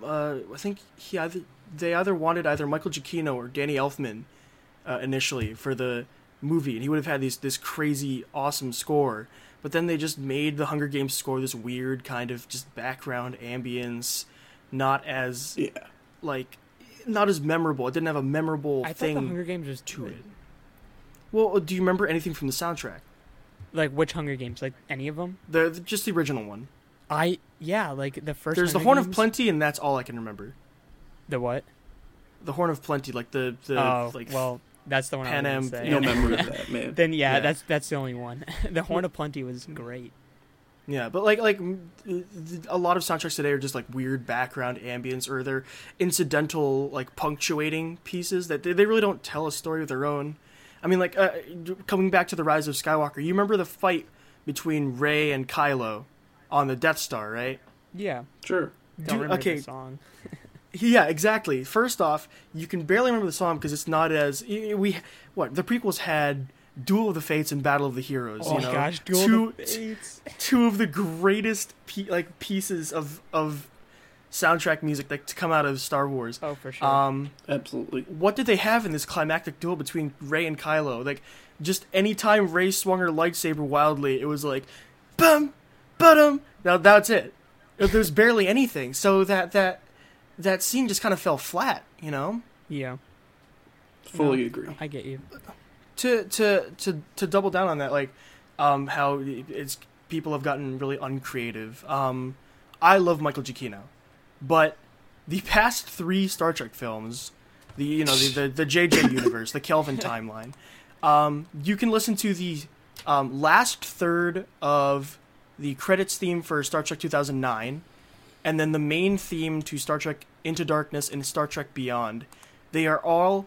uh i think he either they either wanted either michael giacchino or danny elfman uh, initially for the movie and he would have had these this crazy awesome score but then they just made the hunger games score this weird kind of just background ambience not as Yeah. like not as memorable it didn't have a memorable I thought thing the Hunger Games was to it well uh, do you remember anything from the soundtrack Like which Hunger Games? Like any of them? the, the just the original one I yeah, like the first. There's the Hunger Horn of Games- Plenty, and that's all I can remember. The what? The Horn of Plenty, like the the oh, like well, that's the one Pan I Am gonna say. No memory of that, man. Then yeah, Yeah. that's that's the only one. the Horn of Plenty was great. Yeah, but like like a lot of soundtracks today are just like weird background ambience or they're incidental like punctuating pieces that they, they really don't tell a story of their own. I mean, like uh, coming back to the Rise of Skywalker, you remember the fight between Rey and Kylo on the Death Star, right? Yeah. Sure. Don't remember okay. the song. Yeah, exactly. First off, you can barely remember the song because it's not as we what the prequels had Duel of the Fates and Battle of the Heroes. Oh you know, gosh, Duel two, of the Fates. two of the greatest pe- like pieces of of soundtrack music that to come out of Star Wars. Oh, for sure. Um, Absolutely. what did they have in this climactic duel between Rey and Kylo? Like, just any time Rey swung her lightsaber wildly, it was like, bum, bum. Now that's it. There's barely anything, so that that that scene just kind of fell flat. You know. yeah, Fully No. agree. I get you. To to to to double down on that, like, um, how it's people have gotten really uncreative. Um, I love Michael Giacchino, but the past three Star Trek films, the you know the the, the JJ universe, the Kelvin timeline, um, you can listen to the um, last third of the credits theme for Star Trek 2009, and then the main theme to Star Trek Into Darkness and Star Trek Beyond. They are all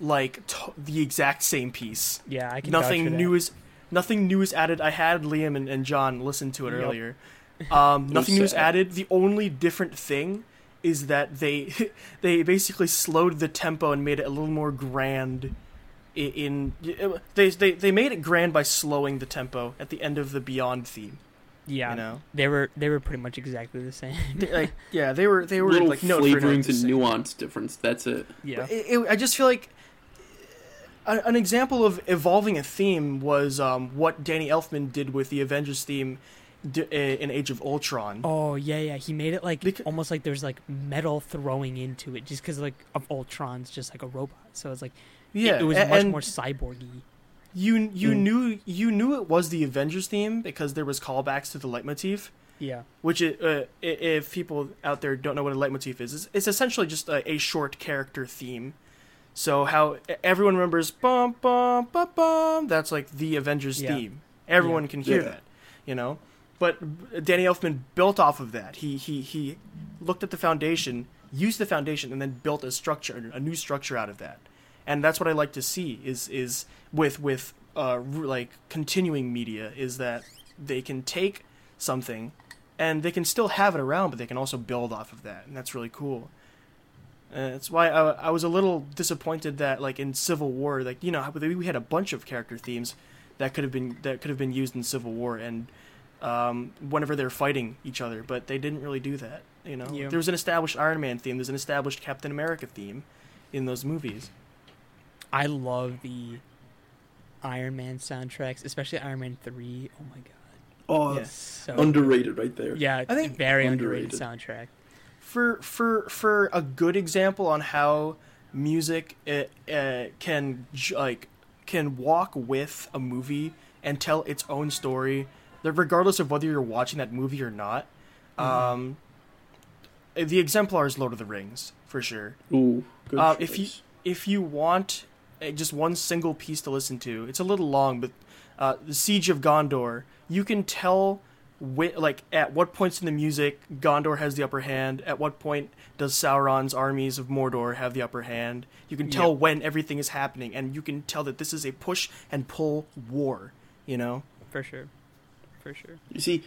like t- the exact same piece. Yeah, I can. vouch for Nothing new is nothing new is added. I had Liam and, and John listen to it Yep. earlier. Um, nothing new is added. The only different thing is that they they basically slowed the tempo and made it a little more grand. i- In, they they they made it grand by slowing the tempo at the end of the Beyond theme. Yeah, You know, they were they were pretty much exactly the same. They- like yeah, they were they were Little like note for note flavorings and nuance difference. That's it. yeah, It, it, I just feel like a- an example of evolving a theme was um, what Danny Elfman did with the Avengers theme d- in Age of Ultron. Oh yeah, yeah. He made it like Bec- almost like there's like metal throwing into it, just because like of Ultron's just like a robot. So it's like yeah, it, it was a- much and more cyborgy. You you Mm. knew you knew it was the Avengers theme because there was callbacks to the leitmotif. Yeah, Which, it, uh, if people out there don't know what a leitmotif is, it's, it's essentially just a, a short character theme. So how e- everyone remembers bum bum bum bum. That's like the Avengers Yeah. theme. Everyone Yeah. can hear Yeah. that, you know. But Danny Elfman built off of that. He he he looked at the foundation, used the foundation, and then built a structure, a new structure out of that. And that's what I like to see is is with with uh like continuing media is that they can take something and they can still have it around, but they can also build off of that, and that's really cool. Uh, that's why I, I was a little disappointed that, like in Civil War, like you know, we had a bunch of character themes that could have been that could have been used in Civil War, and um, whenever they're fighting each other, but they didn't really do that. You know, Yeah. there was an established Iron Man theme, there's an established Captain America theme in those movies. I love the Iron Man soundtracks, especially Iron Man three. Oh my god, Oh, Yeah. so underrated right there. yeah, I think- very underrated, Underrated. soundtrack. For for for a good example on how music uh, uh, can like can walk with a movie and tell its own story, regardless of whether you're watching that movie or not. Um, the exemplar is Lord of the Rings for sure. Ooh, good Uh, if you if you want just one single piece to listen to, it's a little long, but uh, the Siege of Gondor, you can tell whi- like at what points in the music Gondor has the upper hand. At what point does Sauron's armies of Mordor have the upper hand? You can tell when everything is happening, and you can tell that this is a push and pull war. You know, For sure, for sure. You see,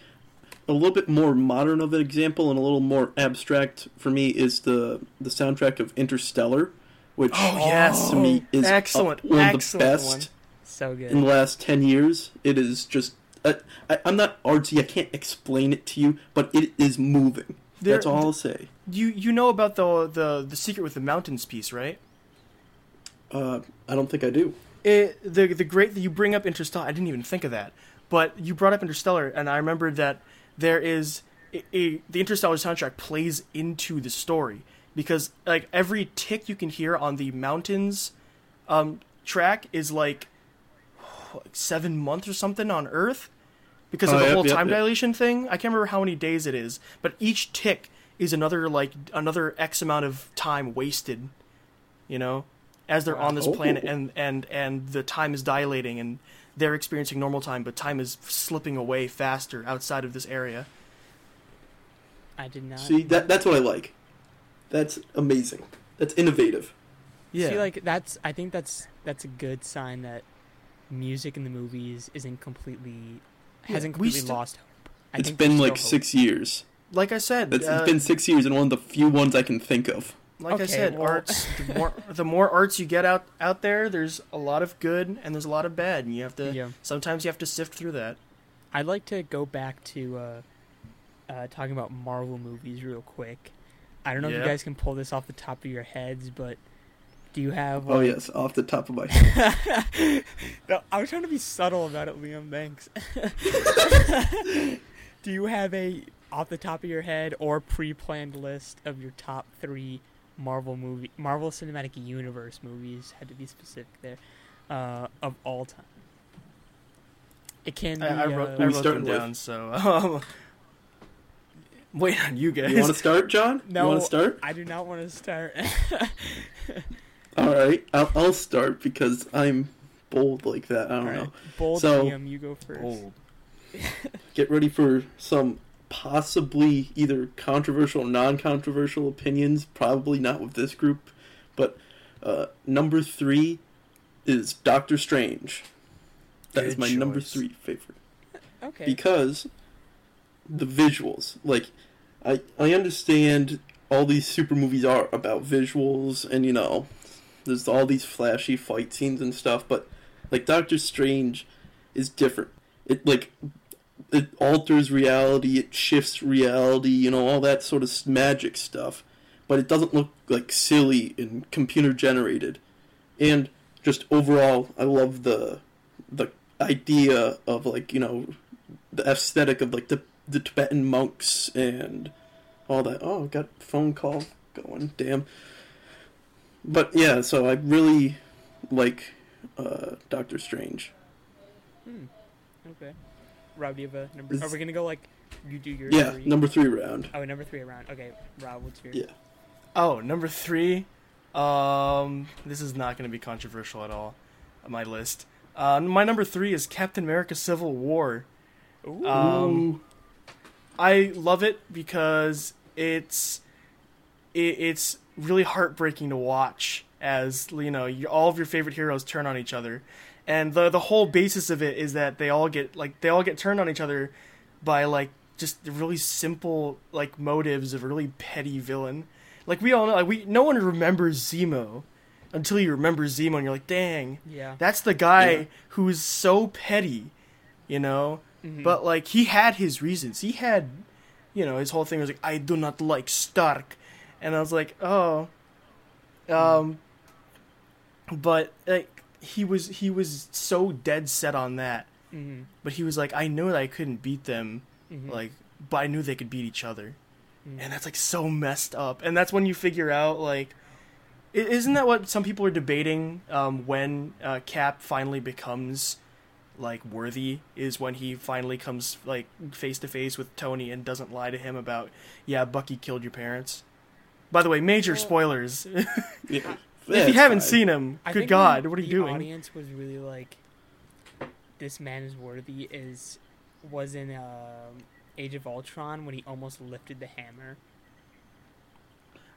a little bit more modern of an example and a little more abstract for me is the the soundtrack of Interstellar, which Oh, yes. to me is Excellent, one of the best one. So good. in the last ten years. It is just. I, I'm not artsy. I can't explain it to you, but it is moving. There- That's all I'll say. you you know about the the the secret with the mountains piece, right? Uh, I don't think I do. it, the the great that you bring up Interstellar. I didn't even think of that, but you brought up Interstellar, and I remembered that there is a, a the Interstellar soundtrack plays into the story because like every tick you can hear on the mountains um, track is like like seven months or something on Earth because oh, of Oh, the yep, whole yep, time yep. dilation thing. I can't remember how many days it is, but each tick is another like another X amount of time wasted. You know, as they're on this Oh. planet and and and the time is dilating and they're experiencing normal time, but time is slipping away faster outside of this area. I did not See, that that's what I like. That's amazing. That's innovative. Yeah, See, like that's. I think that's that's a good sign that music in the movies isn't completely hasn't completely sti- lost hope. I It's think been like hope. six years. like I said, It's, uh, it's been six years and one of the few ones I can think of. like I said, well- arts. The more, the more arts you get out out there, there's a lot of good and there's a lot of bad, and you have to. Yeah. Sometimes you have to sift through that. I'd like to go back to uh, uh, talking about Marvel movies real quick. I don't know if you guys can pull this off the top of your heads, but do you have? Oh yes, off the top of my head. no, I was trying to be subtle about it, Liam. Thanks. do you have a off the top of your head or pre-planned list of your top three Marvel movie, Marvel Cinematic Universe movies? Had to be specific there. Uh, of all time. It can be. I, I wrote, uh, I we wrote starting them with? down, so um, wait on you guys. You want to start, John? No, You want to start? I do not want to start. All right, I'll, I'll start because I'm bold like that. I don't Alright, know. Bold So- Liam, you go first. Bold. Get ready for some possibly either controversial or non-controversial opinions. Probably not with this group, but uh, number three is Doctor Strange. That is Good my number three favorite. Okay. because the visuals like i i understand all these super movies are about visuals and you know there's all these flashy fight scenes and stuff but like doctor strange is different it like it alters reality it shifts reality you know all that sort of magic stuff but it doesn't look like silly and computer generated and just overall i love the the idea of like you know the aesthetic of like the the Tibetan monks and all that. Oh, got phone call going. Damn. But yeah, so I really like uh, Doctor Strange. Hmm. Okay. Rob, do you have a number? Is- Are we gonna go like you do your Yeah, three? number three round. Oh, number three around. Okay, Rob, what's your? Yeah. Oh, number three. Um, this is not going to be controversial at all. on My list. Uh, my number three is Captain America: Civil War. Ooh. Um, I love it because it's it, it's really heartbreaking to watch as you know you, all of your favorite heroes turn on each other, and the the whole basis of it is that they all get like they all get turned on each other by like just really simple like motives of a really petty villain. Like we all know, like we no one remembers Zemo until you remember Zemo, and you're like, dang, yeah. that's the guy Yeah. who's so petty, you know. Mhm. But like he had his reasons. He had, you know, his whole thing was like, I do not like Stark, and I was like, oh, um, but like he was he was so dead set on that. Mhm. But he was like, I knew that I couldn't beat them, Mhm. like, but I knew they could beat each other, Mhm. and that's like so messed up. And that's when you figure out like. Isn't that what some people are debating? Um, when uh, Cap finally becomes like worthy is when he finally comes like face to face with Tony and doesn't lie to him about yeah Bucky killed your parents. By the way, major Well- spoilers. Yeah. if you haven't seen him, I good God, what are you the doing? The audience was really like, "This man is worthy." Is was in um, Age of Ultron when he almost lifted the hammer.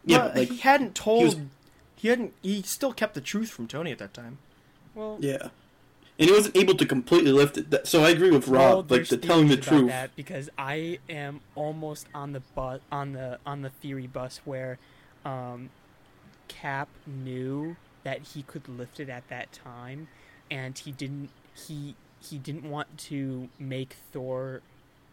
yeah, But but, like he hadn't told. was- He hadn't. He still kept the truth from Tony at that time. Well, yeah, and he wasn't able to completely lift it. So I agree with well, Rob. like the telling the truth. that because I am almost on the bus on the on the theory bus where um, Cap knew that he could lift it at that time, and he didn't. He he didn't want to make Thor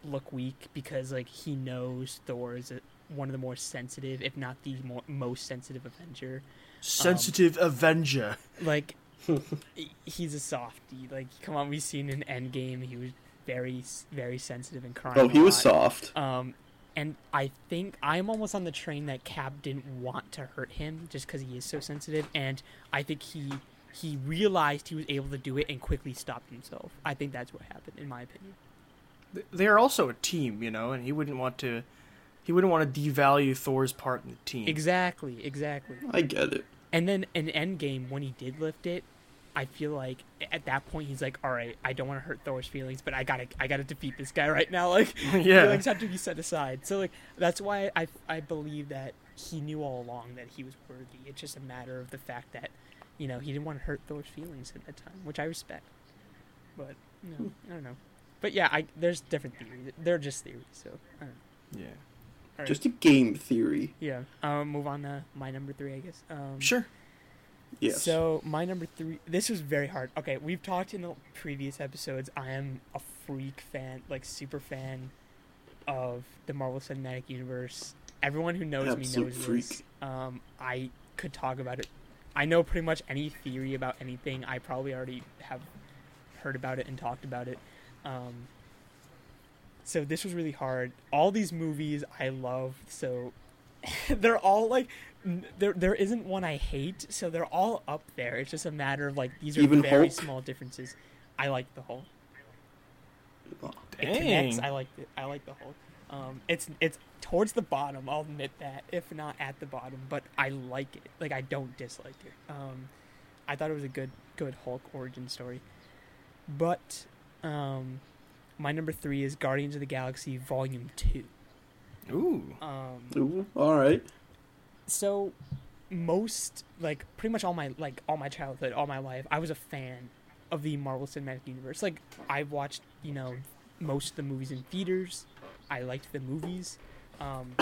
look weak because like he knows Thor is a, one of the more sensitive, if not the more, most sensitive Avenger. Sensitive Avenger. Like he- he's a softie. Like come on, we've seen in Endgame he was very very sensitive and crying. Oh, he was soft. Um, and I think I'm almost on the train that Cap didn't want to hurt him just because he is so sensitive, and I think he he realized he was able to do it and quickly stopped himself. I think that's what happened, in my opinion. They are also a team, you know, and he wouldn't want to. He wouldn't want to devalue Thor's part in the team. Exactly, exactly. I get it. And then in Endgame, when he did lift it, I feel like at that point he's like, "All right, I don't want to hurt Thor's feelings, but I gotta, I gotta defeat this guy right now." Like, Yeah. feelings have to be set aside. So like, that's why I, I believe that he knew all along that he was worthy. It's just a matter of the fact that, you know, he didn't want to hurt Thor's feelings at that time, which I respect. But no, I don't know. But yeah, I there's different theories. They're just theories, so I don't know. Yeah. right. Just a game theory. yeah. Um, move on to my number three, I guess. Um, Sure. Yes. So my number three. This was very hard. Okay, we've talked in the previous episodes. I am a freak fan, like super fan of the Marvel Cinematic Universe. Everyone who knows Absolute me knows freak. this. Um, I could talk about it. I know pretty much any theory about anything. I probably already have heard about it and talked about it. Um, so this was really hard. All these movies I love. So they're all like there there isn't one I hate, so they're all up there. It's just a matter of like these are Even very Hulk? small differences. I like the Hulk. It Dang. connects. I like it. I like the Hulk. Um, it's it's towards the bottom. I'll admit that, if not at the bottom, but I like it. Like I don't dislike it. Um, I thought it was a good good Hulk origin story. But um, my number three is Guardians of the Galaxy Volume Two. Ooh. Um, Ooh, all right. so most like pretty much all my like all my childhood all my life i was a fan of the marvel cinematic universe. Like I've watched you know most of the movies in theaters. I liked the movies. Um,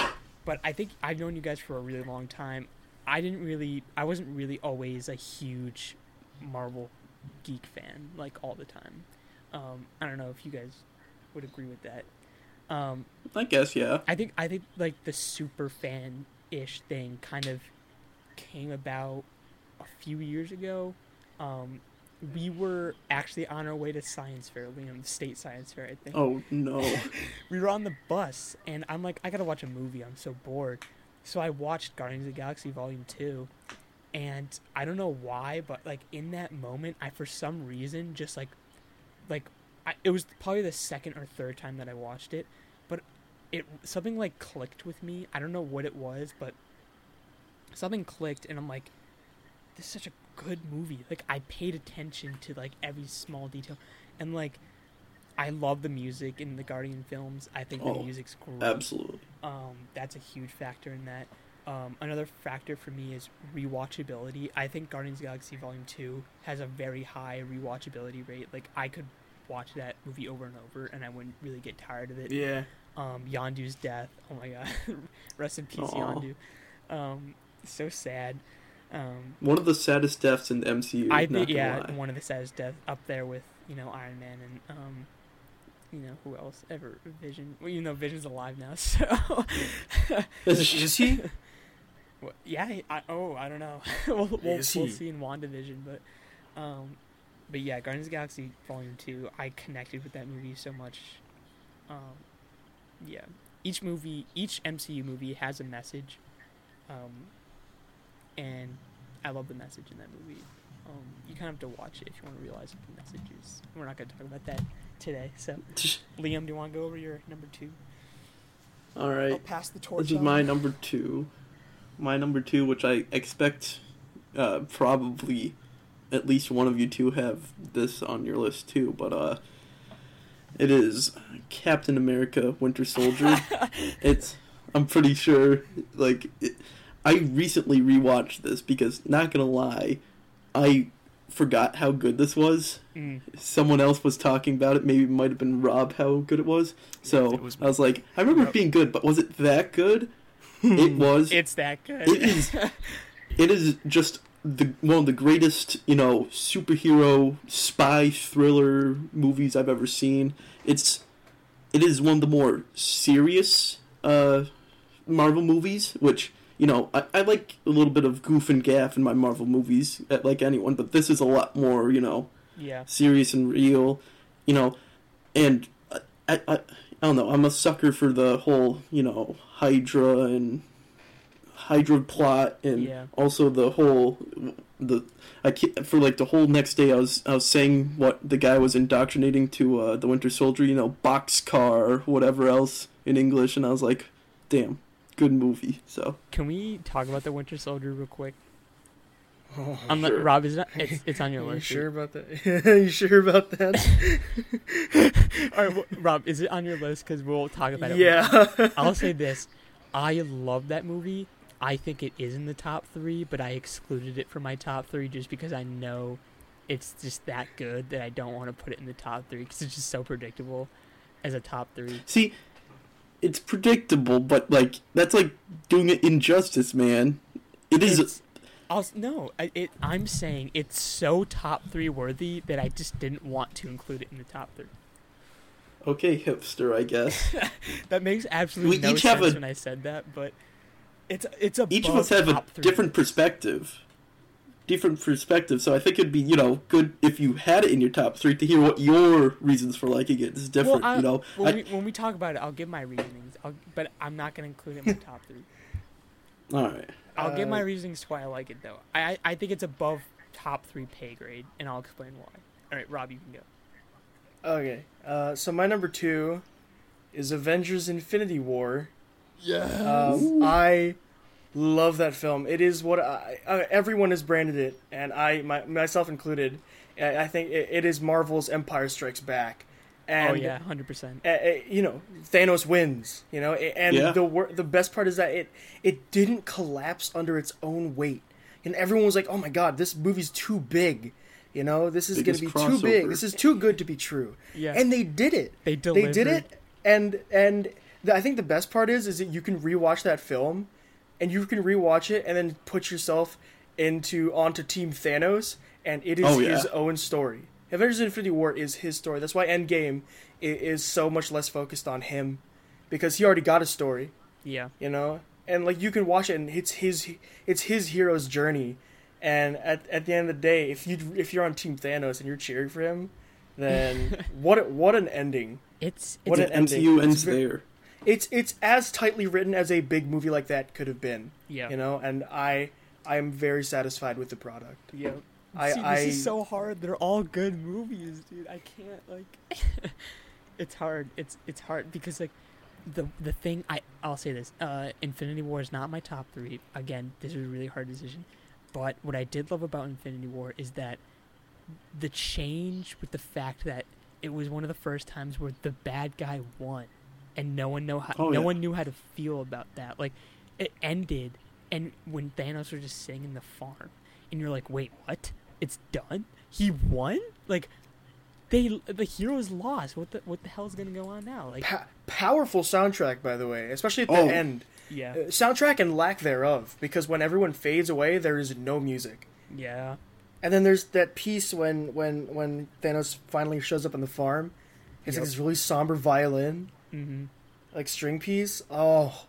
but i think i've known you guys for a really long time. I didn't really i wasn't really always a huge marvel geek fan like all the time. Um, i don't know if you guys would agree with that um, I guess yeah. I think I think like the super fan ish thing kind of came about a few years ago. Um, we were actually on our way to science fair, Liam, the state science fair, I think. Oh no. We were on the bus, and I'm like, I gotta watch a movie. I'm so bored. So I watched Guardians of the Galaxy Volume Two, and I don't know why, but like in that moment, I for some reason just like, like, I, it was probably the second or third time that I watched it, but it something like clicked with me. I don't know what it was, but something clicked, and I'm like, this is such a good movie. Like I paid attention to like every small detail, and like. I love the music in the Guardian films. I think the Oh, music's great. Absolutely. Um, that's a huge factor in that. Um, another factor for me is rewatchability. I think Guardians of the Galaxy Volume Two has a very high rewatchability rate. Like I could watch that movie over and over, and I wouldn't really get tired of it. Yeah. Um, Yondu's death. Oh my god, rest in peace, Aw. Yondu. Um, so sad. Um, One of the saddest deaths in the MCU. I think yeah, lie. one of the saddest deaths up there with you know Iron Man and um, you know who else ever Vision. Well, you know Vision's alive now, so Is he? Well, yeah, I, oh, I don't know. we'll we'll, we'll see in WandaVision, but um, but yeah, Guardians of the Galaxy Volume Two. I connected with that movie so much. Um, yeah, each movie, each MCU movie has a message, um, and I love the message in that movie. Um, you kind of have to watch it if you want to realize what the message is. We're not going to talk about that today. So, Liam, do you want to go over your number two? All right. I'll pass the torch. This is on. my number two. My number two, which I expect uh, probably at least one of you two have this on your list too, but uh, it is Captain America: Winter Soldier. it's I'm pretty sure like it, I recently rewatched this because not gonna lie, I forgot how good this was. Mm. Someone else was talking about it. Maybe it might have been Rob how good it was. So It was- I was like, I remember it being good, but was it that good? it was. It's that good. It is. It is just the one of the greatest, you know, superhero spy thriller movies I've ever seen. It's it is one of the more serious uh, Marvel movies, which you know I, I like a little bit of goof and gaff in my Marvel movies, uh, like anyone, but this is a lot more, you know, yeah. serious and real, you know, and I, I, I don't know. I'm a sucker for the whole, you know, Hydra and Hydra plot, and Yeah. also the whole the I ca- for like the whole next day. I was I was saying what the guy was indoctrinating to uh, the Winter Soldier, you know, boxcar, whatever else in English, and I was like, damn, good movie. So Can we talk about the Winter Soldier real quick? Oh, I'm Sure. not, Rob, is not, it's, it's on your you list. sure about that? Are you sure about that? All right, well, Rob, is it on your list? Because we'll talk about it. yeah. I'll say this: I love that movie. I think it is in the top three, but I excluded it from my top three just because I know it's just that good that I don't want to put it in the top three because it's just so predictable as a top three. see, it's predictable, but like that's like doing it injustice, man. It is. It's- I'll, no, I, it, I'm saying it's so top three worthy that I just didn't want to include it in the top three. okay, hipster, I guess. That makes absolutely We no each have sense a- when I said that, but it's it's a Each of us have a top three. different perspective. Different perspective, so I think it'd be, you know, good if you had it in your top three to hear what your reasons for liking it is different. Well, I, you know, when, I- we, when we talk about it, I'll give my reasonings. I'll, but I'm not gonna include it in my top three. all right. I'll give my Uh, reasonings to why I like it though. I I, I think it's above top three pay grade, and I'll explain why. All right, Rob, you can go. Okay, uh, so my number two is Avengers: Infinity War. Yeah. Um, I love that film. It is what I, uh, everyone has branded it, and I, my, myself included. I I think it, it is Marvel's Empire Strikes Back. And oh yeah, hundred percent. uh, uh, you know Thanos wins. You know, and Yeah. the wor- the best part is that it it didn't collapse under its own weight. And everyone was like, "Oh my god, this movie's too big." You know, this is going to Biggest be too big. This is too good to be true. Yeah. And they did it. They They did it. And and the, I think the best part is is that you can rewatch that film, and you can rewatch it and then put yourself into onto Team Thanos, and it is Oh, yeah. his own story. Avengers: Infinity War is his story. That's why Endgame i- is so much less focused on him, because he already got a story, Yeah. you know. And like you can watch it, and it's his it's his hero's journey. And at, at the end of the day, if you if you're on Team Thanos and you're cheering for him, then what what an ending! It's What it's an The ending. MCU It's ends ve- there. It's it's as tightly written as a big movie like that could have been. yeah. You know, and I I am very satisfied with the product. Yeah. I- See, this I- is so hard. They're all good movies, dude. I can't like. it's hard. It's it's hard because like the the thing I I'll say this. Uh, Infinity War is not my top three. Again, this is a really hard decision. But what I did love about Infinity War is that the change with the fact that it was one of the first times where the bad guy won, and no one know how Oh, no yeah. one knew how to feel about that. Like it ended, and when Thanos was just sitting in the farm, and you're like, wait, what? It's done? He won? Like they the heroes lost. What the what the hell's gonna go on now? Like Pa- powerful soundtrack, by the way, especially at the Oh. end. yeah, Uh, soundtrack and lack thereof, because when everyone fades away, there is no music. yeah, And then there's that piece when when when Thanos finally shows up on the farm. It's Yep. like this really somber violin, mm-hmm. like string piece. Oh,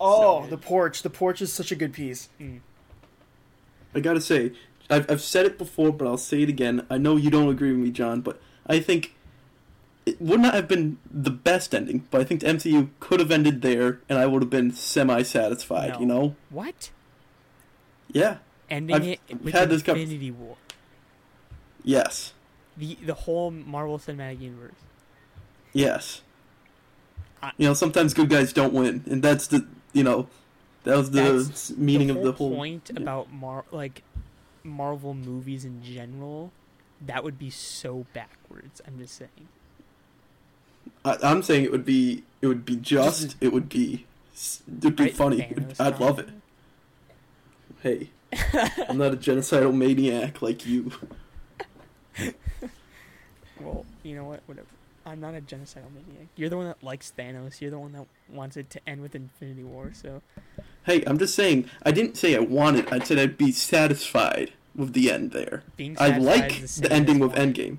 oh, good. the porch. The porch is such a good piece. Mm. I gotta say, I've, I've said it before, but I'll say it again. I know you don't agree with me, John, but I think it would not have been the best ending, but I think the MCU could have ended there, and I would have been semi-satisfied. No. You know? What? Yeah. Ending I've it with had this con- Infinity War. Yes. The the whole Marvel Cinematic Universe. Yes. You know, sometimes good guys don't win, and that's the you know, that was the meaning the of the whole point about Mar like Marvel movies in general. That would be so backwards. I'm just saying. I, I'm saying it would be it would be just it would be it would be Right, funny. Thanos I'd love it. Hey, I'm not a genocidal maniac like you. Well, you know what? Whatever. I'm not a genocidal maniac. You're the one that likes Thanos. You're the one that wants it to end with Infinity War. So Hey, I'm just saying. I didn't say I wanted. I said I'd be satisfied with the end there. being I like the, the ending with Endgame.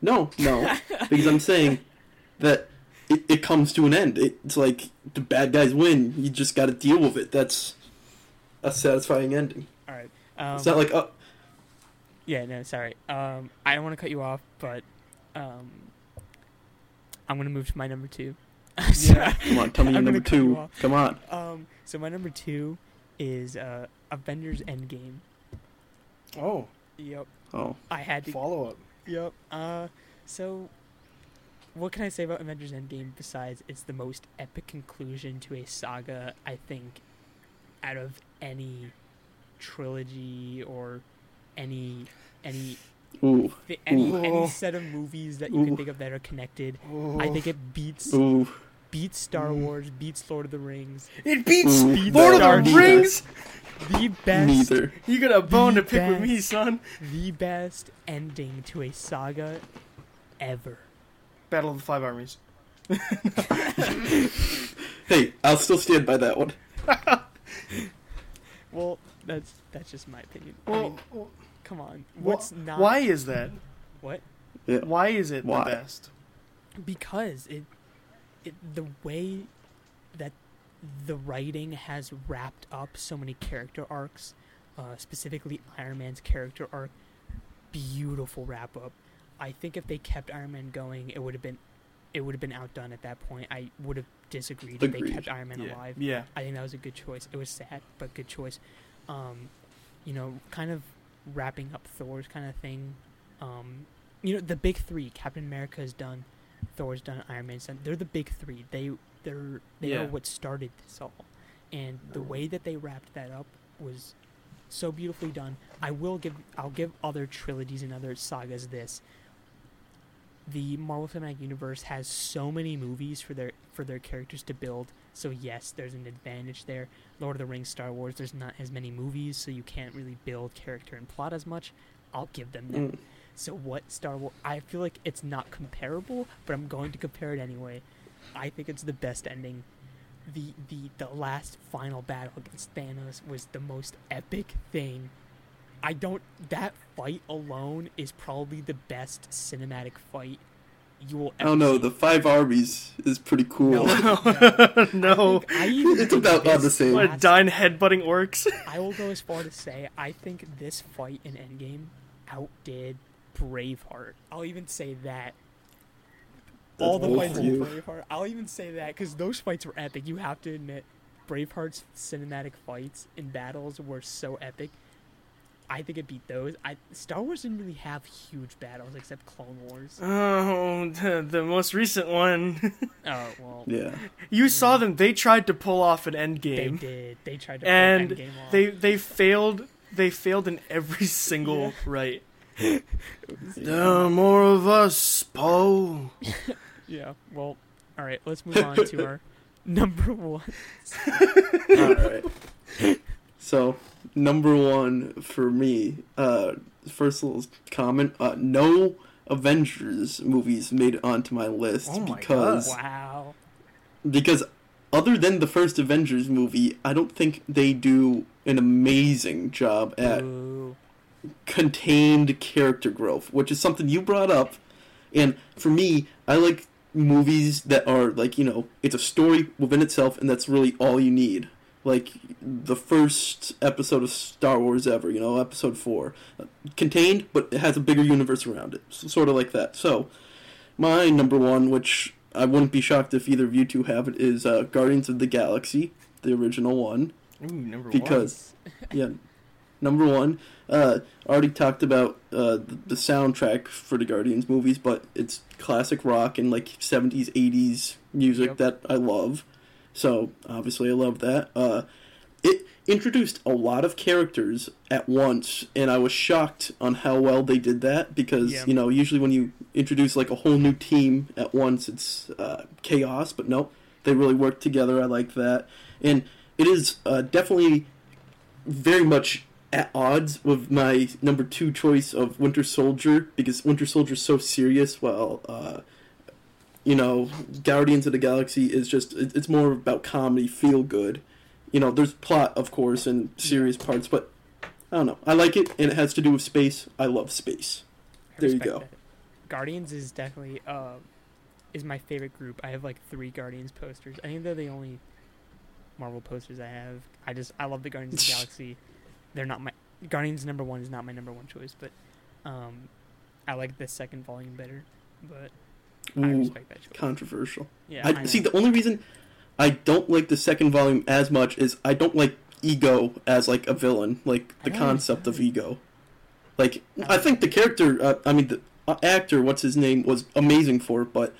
No, no, because I'm saying that it, it comes to an end. It's like the bad guys win. You just got to deal with it. That's a satisfying ending. All right. Um, It's not like uh, Yeah, no, sorry. Um, I don't want to cut you off, but um, I'm gonna move to my number two. Yeah. come on, tell me your number two. Come on. Um, so my number two is uh, Avengers Endgame. Oh, Yep, Oh, I had to. follow up. Yep. Uh, so what can I say about Avengers Endgame besides it's the most epic conclusion to a saga? I think out of any trilogy or any any ooh, any Ooh. any set of movies that you can think of that are connected. I think it beats ooh. beats Star Mm. Wars, beats Lord of the Rings. it beats Ooh. Beats Lord Star of the Rings. The best Neither. You got a bone to pick with me, son. the best ending to a saga ever. Battle of the Five Armies. Hey, I'll still stand by that one. Well, that's that's just my opinion. I Well, mean, come on. wh- What's not why is that? what? Yeah. Why is it Why? the best? because it it the way that the writing has wrapped up so many character arcs uh, specifically iron man's character arc beautiful wrap up i think if they kept iron man going it would have been it would have been outdone at that point i would have disagreed if they kept iron man Yeah. alive Yeah. I think that was a good choice. It was sad, but good choice. Um, you know, kind of wrapping up Thor's kind of thing. Um, you know, the big three: Captain America's done, Thor's done, Iron Man's done. They're the big three. They they're they Yeah. are what started this all, and the way that they wrapped that up was so beautifully done. I will give I'll give other trilogies and other sagas this. The Marvel Cinematic Universe has so many movies for their for their characters to build. So yes, there's an advantage there. Lord of the Rings, Star Wars, there's not as many movies, so you can't really build character and plot as much. I'll give them that. Mm. So what Star Wars? I feel like it's not comparable, but I'm going to compare it anyway. I think it's the best ending. The the the last final battle against Thanos was the most epic thing. I don't. That fight alone is probably the best cinematic fight you will I ever. don't know. see. The five armies is pretty cool. No, no. I, I It's think about on the same. Last- Dain headbutting orcs? I will go as far to say I think this fight in Endgame outdid Braveheart. I'll even say that. That's All the fights in you. Braveheart. I'll even say that because those fights were epic. You have to admit, Braveheart's cinematic fights and battles were so epic. I think it beat those. I Star Wars didn't really have huge battles except Clone Wars. Oh, the, the most recent one. Oh well, Yeah. you saw mm. them. They tried to pull off an end they did. They tried to pull and Endgame off. they they failed. They failed in every single right. There are more of us, Poe. Yeah. Well, all right. Let's move on to our number one. All right. So number one for me. Uh, first little comment. Uh, no Avengers movies made it onto my list Oh my because Wow. because other than the first Avengers movie, I don't think they do an amazing job at Ooh. contained character growth, which is something you brought up. And for me, I like movies that are like, you know, it's a story within itself and that's really all you need. Like the first episode of Star Wars ever, you know, episode 4. Contained, but it has a bigger universe around it. Sort of like that. So, my number one, which I wouldn't be shocked if either of you two have it, is uh, Guardians of the Galaxy, the original one Ooh, number one because yeah number one uh already talked about uh the, the soundtrack for the guardians movies but it's classic rock and like 70s 80s music Yep. that i love so obviously i love that uh it introduced a lot of characters at once and i was shocked on how well they did that because Yeah. you know usually when you introduce like a whole new team at once it's uh, chaos but no they really worked together i like that and it is uh, definitely very much at odds with my number two choice of Winter Soldier because Winter Soldier is so serious. While uh, you know, Guardians of the Galaxy is just it's more about comedy, feel good. You know, there's plot of course and serious parts, but I don't know. I like it, and it has to do with space. I love space. I There you go. that. Guardians is definitely uh, is my favorite group. I have like three Guardians posters. I think they're the only Marvel posters I have. I just I love the Guardians of the Galaxy. They're not my Guardians number one is not my number one choice, but um, I like the second volume better. But I Ooh, respect that choice. controversial. Yeah, I, I see. The only reason I don't like the second volume as much is I don't like Ego as like a villain, like the concept of. Ego. Like I think the character, uh, I mean the uh, actor, what's his name, was amazing for it, but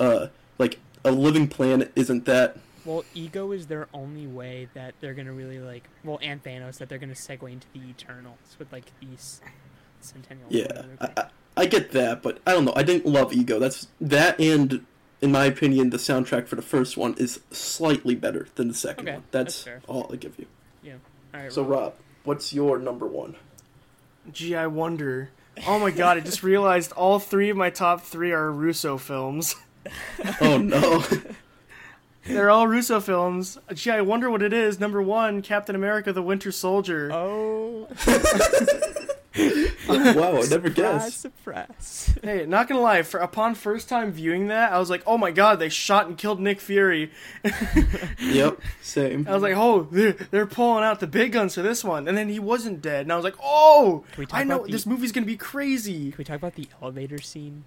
uh, like a living planet isn't that. Well, ego is their only way that they're gonna really like. Well, and Thanos that they're gonna segue into the Eternals with like these Centennial. Yeah, I, I, I get that, but I don't know. I didn't love Ego. That's that, and in my opinion, the soundtrack for the first one is slightly better than the second Okay, one. that's That's, fair. all I give you. Yeah. All right. So Rob. Rob, what's your number one? Gee, I wonder. Oh my god! I just realized all three of my top three are Russo films. Oh no. They're all Russo films. Gee, I wonder what it is. Number one, Captain America: The Winter Soldier. Oh, wow, I never surprise, guessed. surprise. Hey, not gonna lie, for upon first time viewing that, I was like, "Oh my god, they shot and killed Nick Fury." Yep, same. I was like, "Oh, they're, they're pulling out the big guns for this one," and then he wasn't dead, and I was like, "Oh, Can we talk I know the- this movie's gonna be crazy." Can we talk about the elevator scene?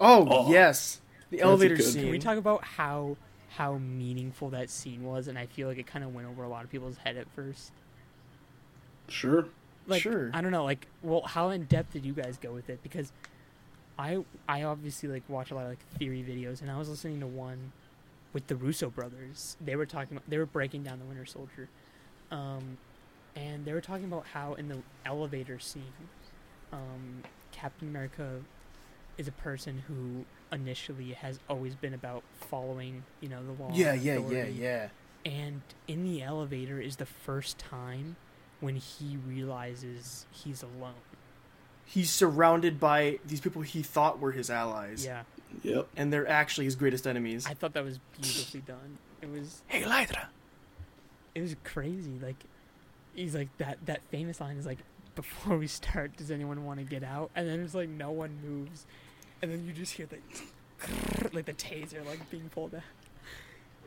Oh, Oh. yes, the elevator scene. Can we talk about how how meaningful that scene was? And I feel like it kind of went over a lot of people's head at first. Sure. Like, Sure. I don't know. Like, well, how in depth did you guys go with it? Because I I obviously like watch a lot of like theory videos, and I was listening to one with the Russo brothers. They were talking. About, they were breaking down the Winter Soldier, um, and they were talking about how in the elevator scene, um, Captain America is a person who initially has always been about following, you know, the law. yeah, yeah, yeah, yeah. And in the elevator is the first time when he realizes he's alone. He's surrounded by these people he thought were his allies, Yeah, Yep. and they're actually his greatest enemies. I thought that was beautifully done. It was hey, Hydra. it was crazy. Like he's like that that famous line is like before we start, does anyone want to get out? And then it's like no one moves, and then you just hear the like the taser like being pulled out.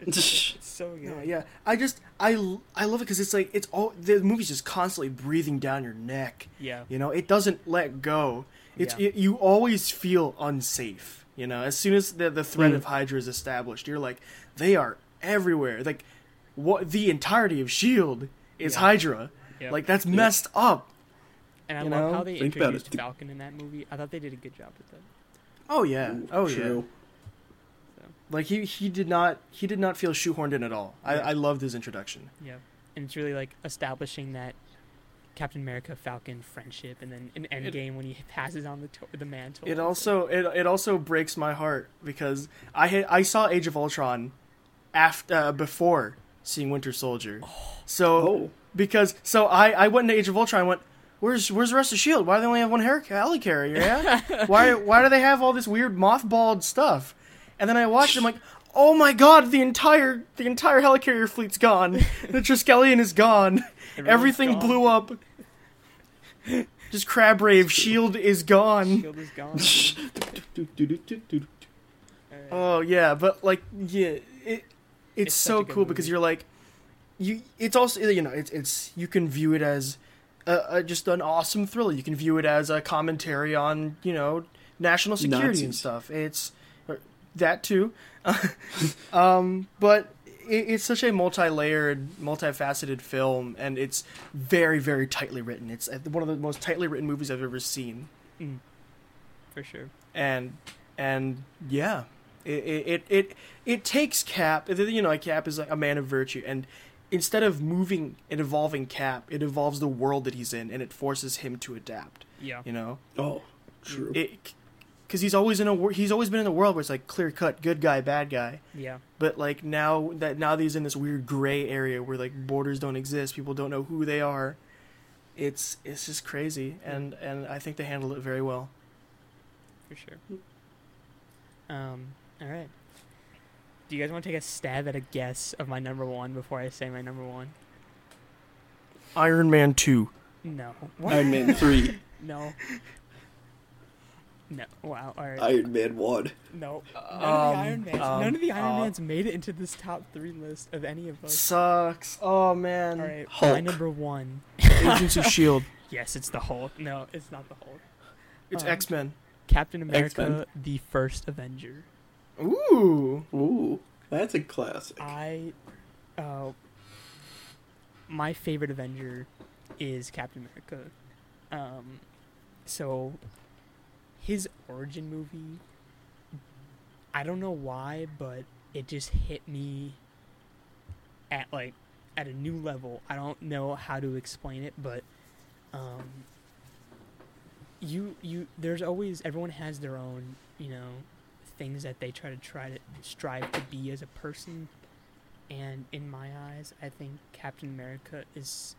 It's, so- it's so good. No, yeah, I just I I love it because it's like it's all the movie's just constantly breathing down your neck. Yeah. You know, it doesn't let go. It's Yeah. it, you always feel unsafe. You know, as soon as the the threat Mm. of Hydra is established, you're like, they are everywhere. Like, what the entirety of Shield is Yeah. Hydra. Yeah. Like that's messed up. and I you love know, how they think about it. introduced Falcon in that movie. I thought they did a good job with that. Oh yeah. Ooh, oh yeah. True. Like he he did not he did not feel shoehorned in at all. I Yeah. I loved his introduction. Yeah, and it's really like establishing that Captain America Falcon friendship, and then in Endgame when he passes on the to- the mantle. It also it, it also breaks my heart because I had I saw Age of Ultron after uh, before seeing Winter Soldier. So Oh. because so I I went into Age of Ultron and went where's where's the rest of Shield? Why do they only have one hair helicarrier? Yeah. why why do they have all this weird mothballed stuff? And then I watched it, I'm like Oh my god, the entire the entire helicarrier fleet's gone. the Triskelion is gone. Everyone's Everything gone. blew up. Just Crab Rave, Shield is gone. Shield is gone. Oh yeah, but like yeah, it it's, It's so cool because you're like, you it's also you know it's it's you can view it as a, a, just an awesome thriller. You can view it as a commentary on you know national security and stuff. It's that too, um, but it, it's such a multi-layered, multifaceted film, and it's very very tightly written. It's uh, one of the most tightly written movies I've ever seen Mm. For sure. and and yeah it it it, it takes cap you know cap is like a man of virtue and instead of moving and evolving cap it evolves the world that he's in and it forces him to adapt Yeah. you know Oh, true. it because he's always in a wor- he's always been in a world where it's like clear cut good guy bad guy Yeah. but like now that now that he's in this weird gray area where like borders don't exist people don't know who they are it's it's just crazy and and i think they handled it very well For sure. Um. All right. Do you guys want to take a stab at a guess of my number one before I say my number one? iron man 2 No. What? Iron Man 3, No. No. Wow. All right. Iron Man 1. no. None of Um, the Iron Mans. um, none of the Iron uh, Mans made it into this top three list of any of us. Sucks. Oh man. All right. My number one. Agents of Shield. Yes, it's the Hulk. No, it's not the Hulk. It's Um, X Men. Captain America, X-Men. the first Avenger. Ooh. Ooh, that's a classic. I, uh, my favorite Avenger is Captain America. Um, so his origin movie, I don't know why, but it just hit me at like at a new level. I don't know how to explain it, but um, you you there's always everyone has their own you know things that they try to try to strive to be as a person and in my eyes i think captain america is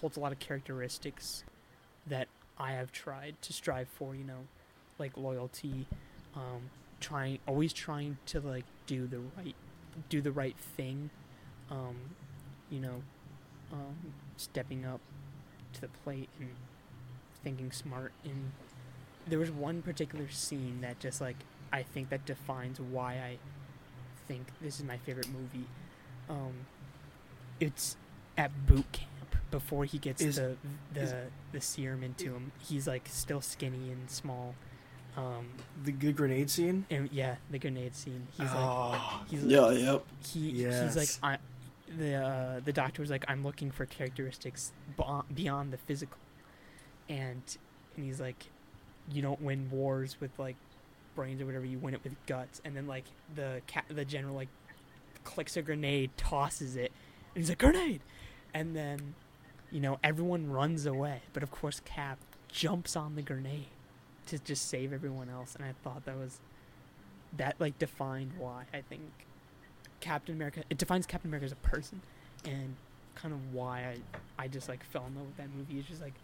holds a lot of characteristics that i have tried to strive for you know like loyalty um, trying always trying to like do the right do the right thing um you know um stepping up to the plate and thinking smart. And there was one particular scene that just like I think that defines why I think this is my favorite movie. Um it's at boot camp before he gets Is- the the is- the serum into him. He's like still skinny and small um The good grenade scene. and yeah, the grenade scene. He's like, oh, he's like, Yeah, yep. he, he's like, I, the uh, the doctor was like, I'm looking for characteristics beyond the physical, and and he's like, you don't win wars with like brains or whatever. You win it with guts. And then like the cat, the general like clicks a grenade, tosses it, and he's like, grenade, and then you know everyone runs away, but of course Cap jumps on the grenade to just save everyone else, and I thought that was that like defined why I think Captain America it defines Captain America as a person and kind of why I I just like fell in love with that movie. It's just like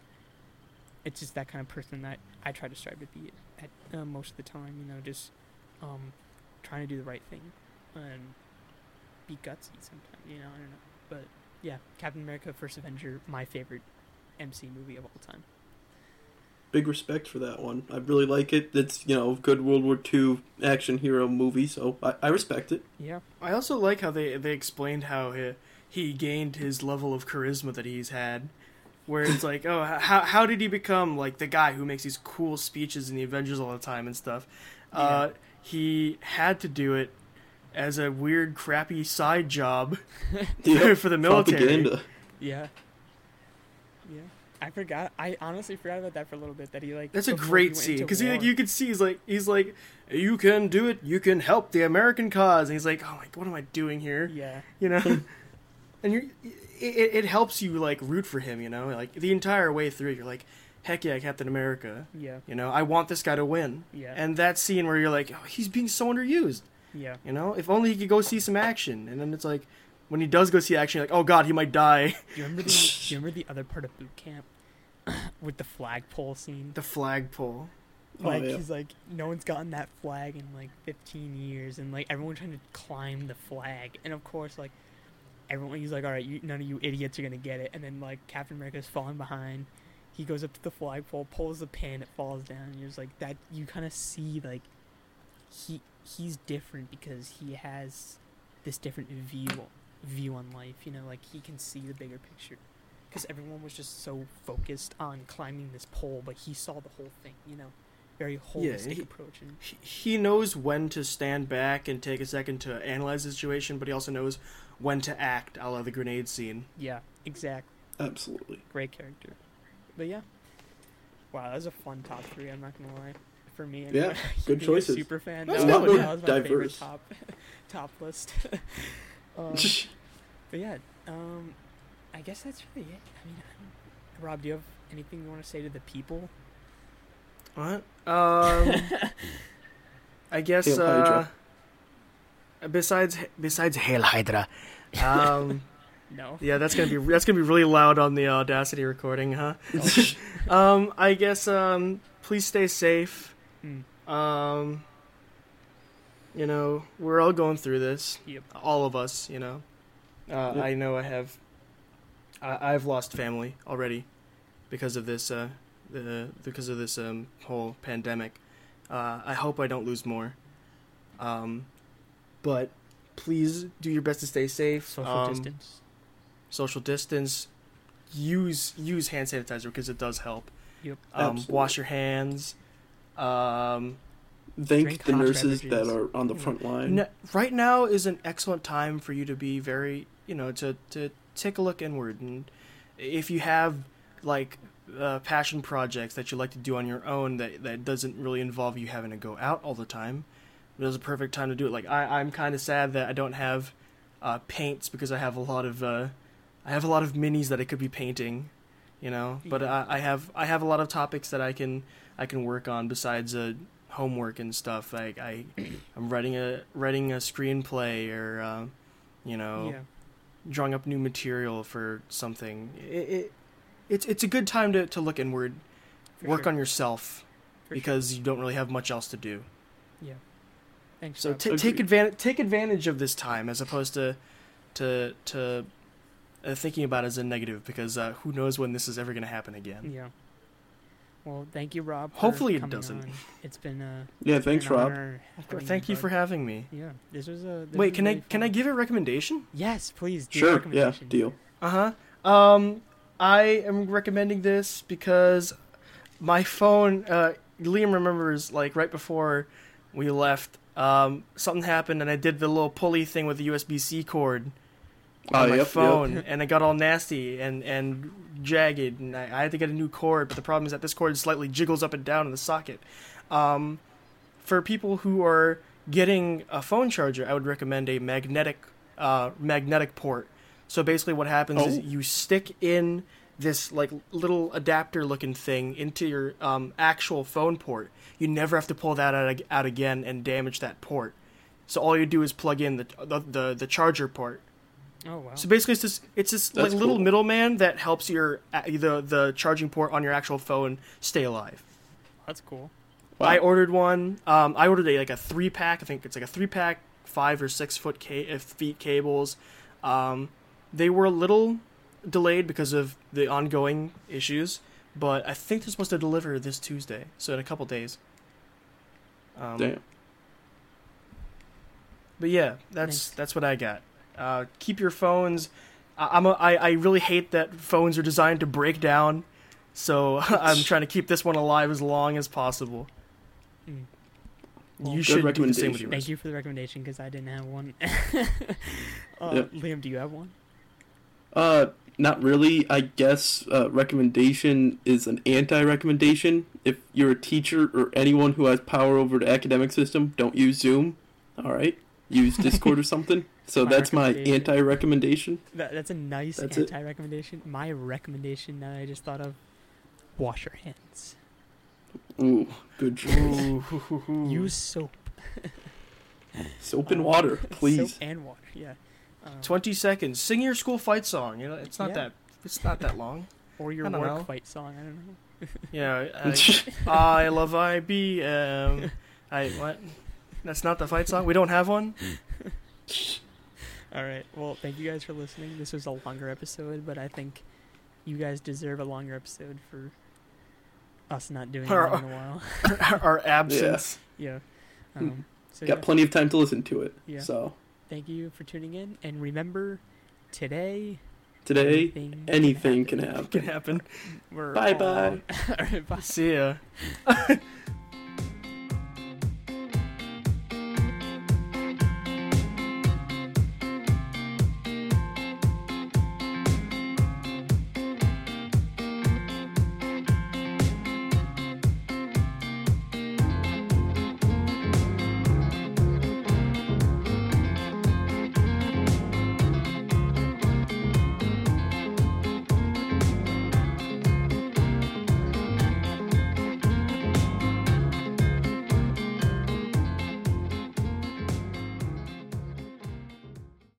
it's just that kind of person that I try to strive to be at uh, most of the time, you know, just um trying to do the right thing and be gutsy sometimes, you know, I don't know. But yeah, Captain America First Avenger, my favorite MC movie of all time. Big respect for that one. I really like it. It's you know good World War II action hero movie, so I, I respect it. Yeah. I also like how they they explained how he, he gained his level of charisma that he's had. Where it's like, oh, how how did he become like the guy who makes these cool speeches in the Avengers all the time and stuff? Uh, he had to do it as a weird, crappy side job Yep. for the military. Propaganda. Yeah. Yeah. I forgot. I honestly forgot about that for a little bit. That he like. That's a great scene into because like, you could see he's like he's like you can do it you can help the American cause and he's like oh my what am I doing here Yeah. you know and you it, it helps you like root for him you know like the entire way through you're like heck yeah Captain America Yeah. you know I want this guy to win Yeah. and that scene where you're like oh, he's being so underused yeah. you know if only he could go see some action and then it's like when he does go see action you're like oh god he might die Do you remember the? do you remember the other part of boot camp with the flagpole scene? the flagpole Oh, Like yeah. he's like, no one's gotten that flag in like 15 years, and like everyone trying to climb the flag, and of course like everyone he's like, all right, you, none of you idiots are gonna get it, and then like Captain America's falling behind. He goes up to the flagpole, pulls the pin, it falls down, and you're just like that. You kind of see like he he's different because he has this different view view on life. You know, like he can see the bigger picture. Because everyone was just so focused on climbing this pole, but he saw the whole thing. You know, very holistic he- approach. And he- he knows when to stand back and take a second to analyze the situation, but he also knows when to act, a la the grenade scene. yeah, exactly. Absolutely. Great character. But yeah, wow, that was a fun top three. I'm not gonna lie. For me, Yeah, good Being a choices. Super fan. That's That, good. was, that was my favorite top top list. um, but yeah, um, I guess that's really it. I mean, I don't, Rob, do you have anything you want to say to the people? What? Um, I guess. Hail Uh, Hydra. besides, besides Hail Hydra. Um, No. yeah, that's gonna be that's gonna be really loud on the Audacity recording, huh? Um, I guess. Um, please stay safe. Mm, Um, you know, we're all going through this. Yep. All of us, you know. Uh, Yep. I know I have. I, I've lost family already, because of this. Uh, the because of this um whole pandemic. Uh, I hope I don't lose more. Um, but please do your best to stay safe. social Um, distance. Social distance. Use use hand sanitizer because it does help. Yep. Um, Absolutely. wash your hands. Um, Thank the hot nurses that are on the front line. N- right now is an excellent time for you to be very, you know, to to take a look inward, and if you have like uh, passion projects that you like to do on your own that that doesn't really involve you having to go out all the time, it is a perfect time to do it. Like I, I'm kind of sad that I don't have uh, paints because I have a lot of uh, I have a lot of minis that I could be painting, you know. But I, I have I have a lot of topics that I can I can work on besides uh, homework and stuff. Like I I'm writing a writing a screenplay or uh, you know yeah. Drawing up new material for something. It, it it's it's a good time to, to look inward, For work sure. on yourself For sure. because you don't really have much else to do. Yeah. Thanks. So Rob. t- take advantage take advantage of this time as opposed to to to uh, thinking about it as a negative because uh, who knows when this is ever going to happen again. yeah. Well, thank you, Rob. Hopefully it doesn't. on. It's been uh, Yeah, thanks, an Rob. Thank you bud. for having me. Yeah, this was a. this Wait, was can I really can I give a recommendation? Yes, please. Do a Sure, yeah, deal. Uh huh. Um, I am recommending this because my phone. Uh, Liam remembers like right before we left. Um, something happened and I did the little pulley thing with the USB C cord Oh, on my yep, yep. phone, and it got all nasty and and jagged, and I, I had to get a new cord. But the problem is that this cord slightly jiggles up and down in the socket. Um, for people who are getting a phone charger, I would recommend a magnetic uh, magnetic port. So basically, what happens is Oh. you stick in this like little adapter looking thing into your um, actual phone port. You never have to pull that out, out again and damage that port. So all you do is plug in the the, the, the charger port. Oh wow. So basically, it's this it's this like That's little middleman that helps your the the charging port on your actual phone stay alive. That's cool. Wow. I ordered one. Um, I ordered a like a three pack. I think it's like a three pack, five or six foot ca- uh, feet cables. Um, they were a little delayed because of the ongoing issues, but I think they're supposed to deliver this Tuesday, so in a couple days. Um, Damn. But yeah, that's Nice. that's what I got. Uh, keep your phones. I, I'm a, I, I really hate that phones are designed to break down, so I'm trying to keep this one alive as long as possible. Mm. Well, you should do the same with recommendation. yours. Thank you for the recommendation because I didn't have one. uh, Yep. Liam, do you have one? Uh, not really. I guess uh, recommendation is an anti-recommendation. If you're a teacher or anyone who has power over the academic system, don't use Zoom. All right, use Discord or something. So My that's my anti-recommendation. That, that's a nice anti-recommendation. My recommendation that I just thought of: wash your hands. Ooh, good choice. Use soap. Soap and Um, water, please. Soap and water. Yeah. Um, twenty seconds. Sing your school fight song. You know, it's not Yeah. that. It's not that long. or your I don't work know. fight song. I don't know. Yeah, I, I love IBM. I what? That's not the fight song. We don't have one. All right. Well, thank you guys for listening. This was a longer episode, but I think you guys deserve a longer episode for us not doing Our- it in a while. Our absence. yeah. Um, so Got yeah, plenty of time to listen to it. Yeah. So thank you for tuning in, and remember, today today, anything, anything can Can happen. happen. We're Bye all- bye. All right, bye. See ya.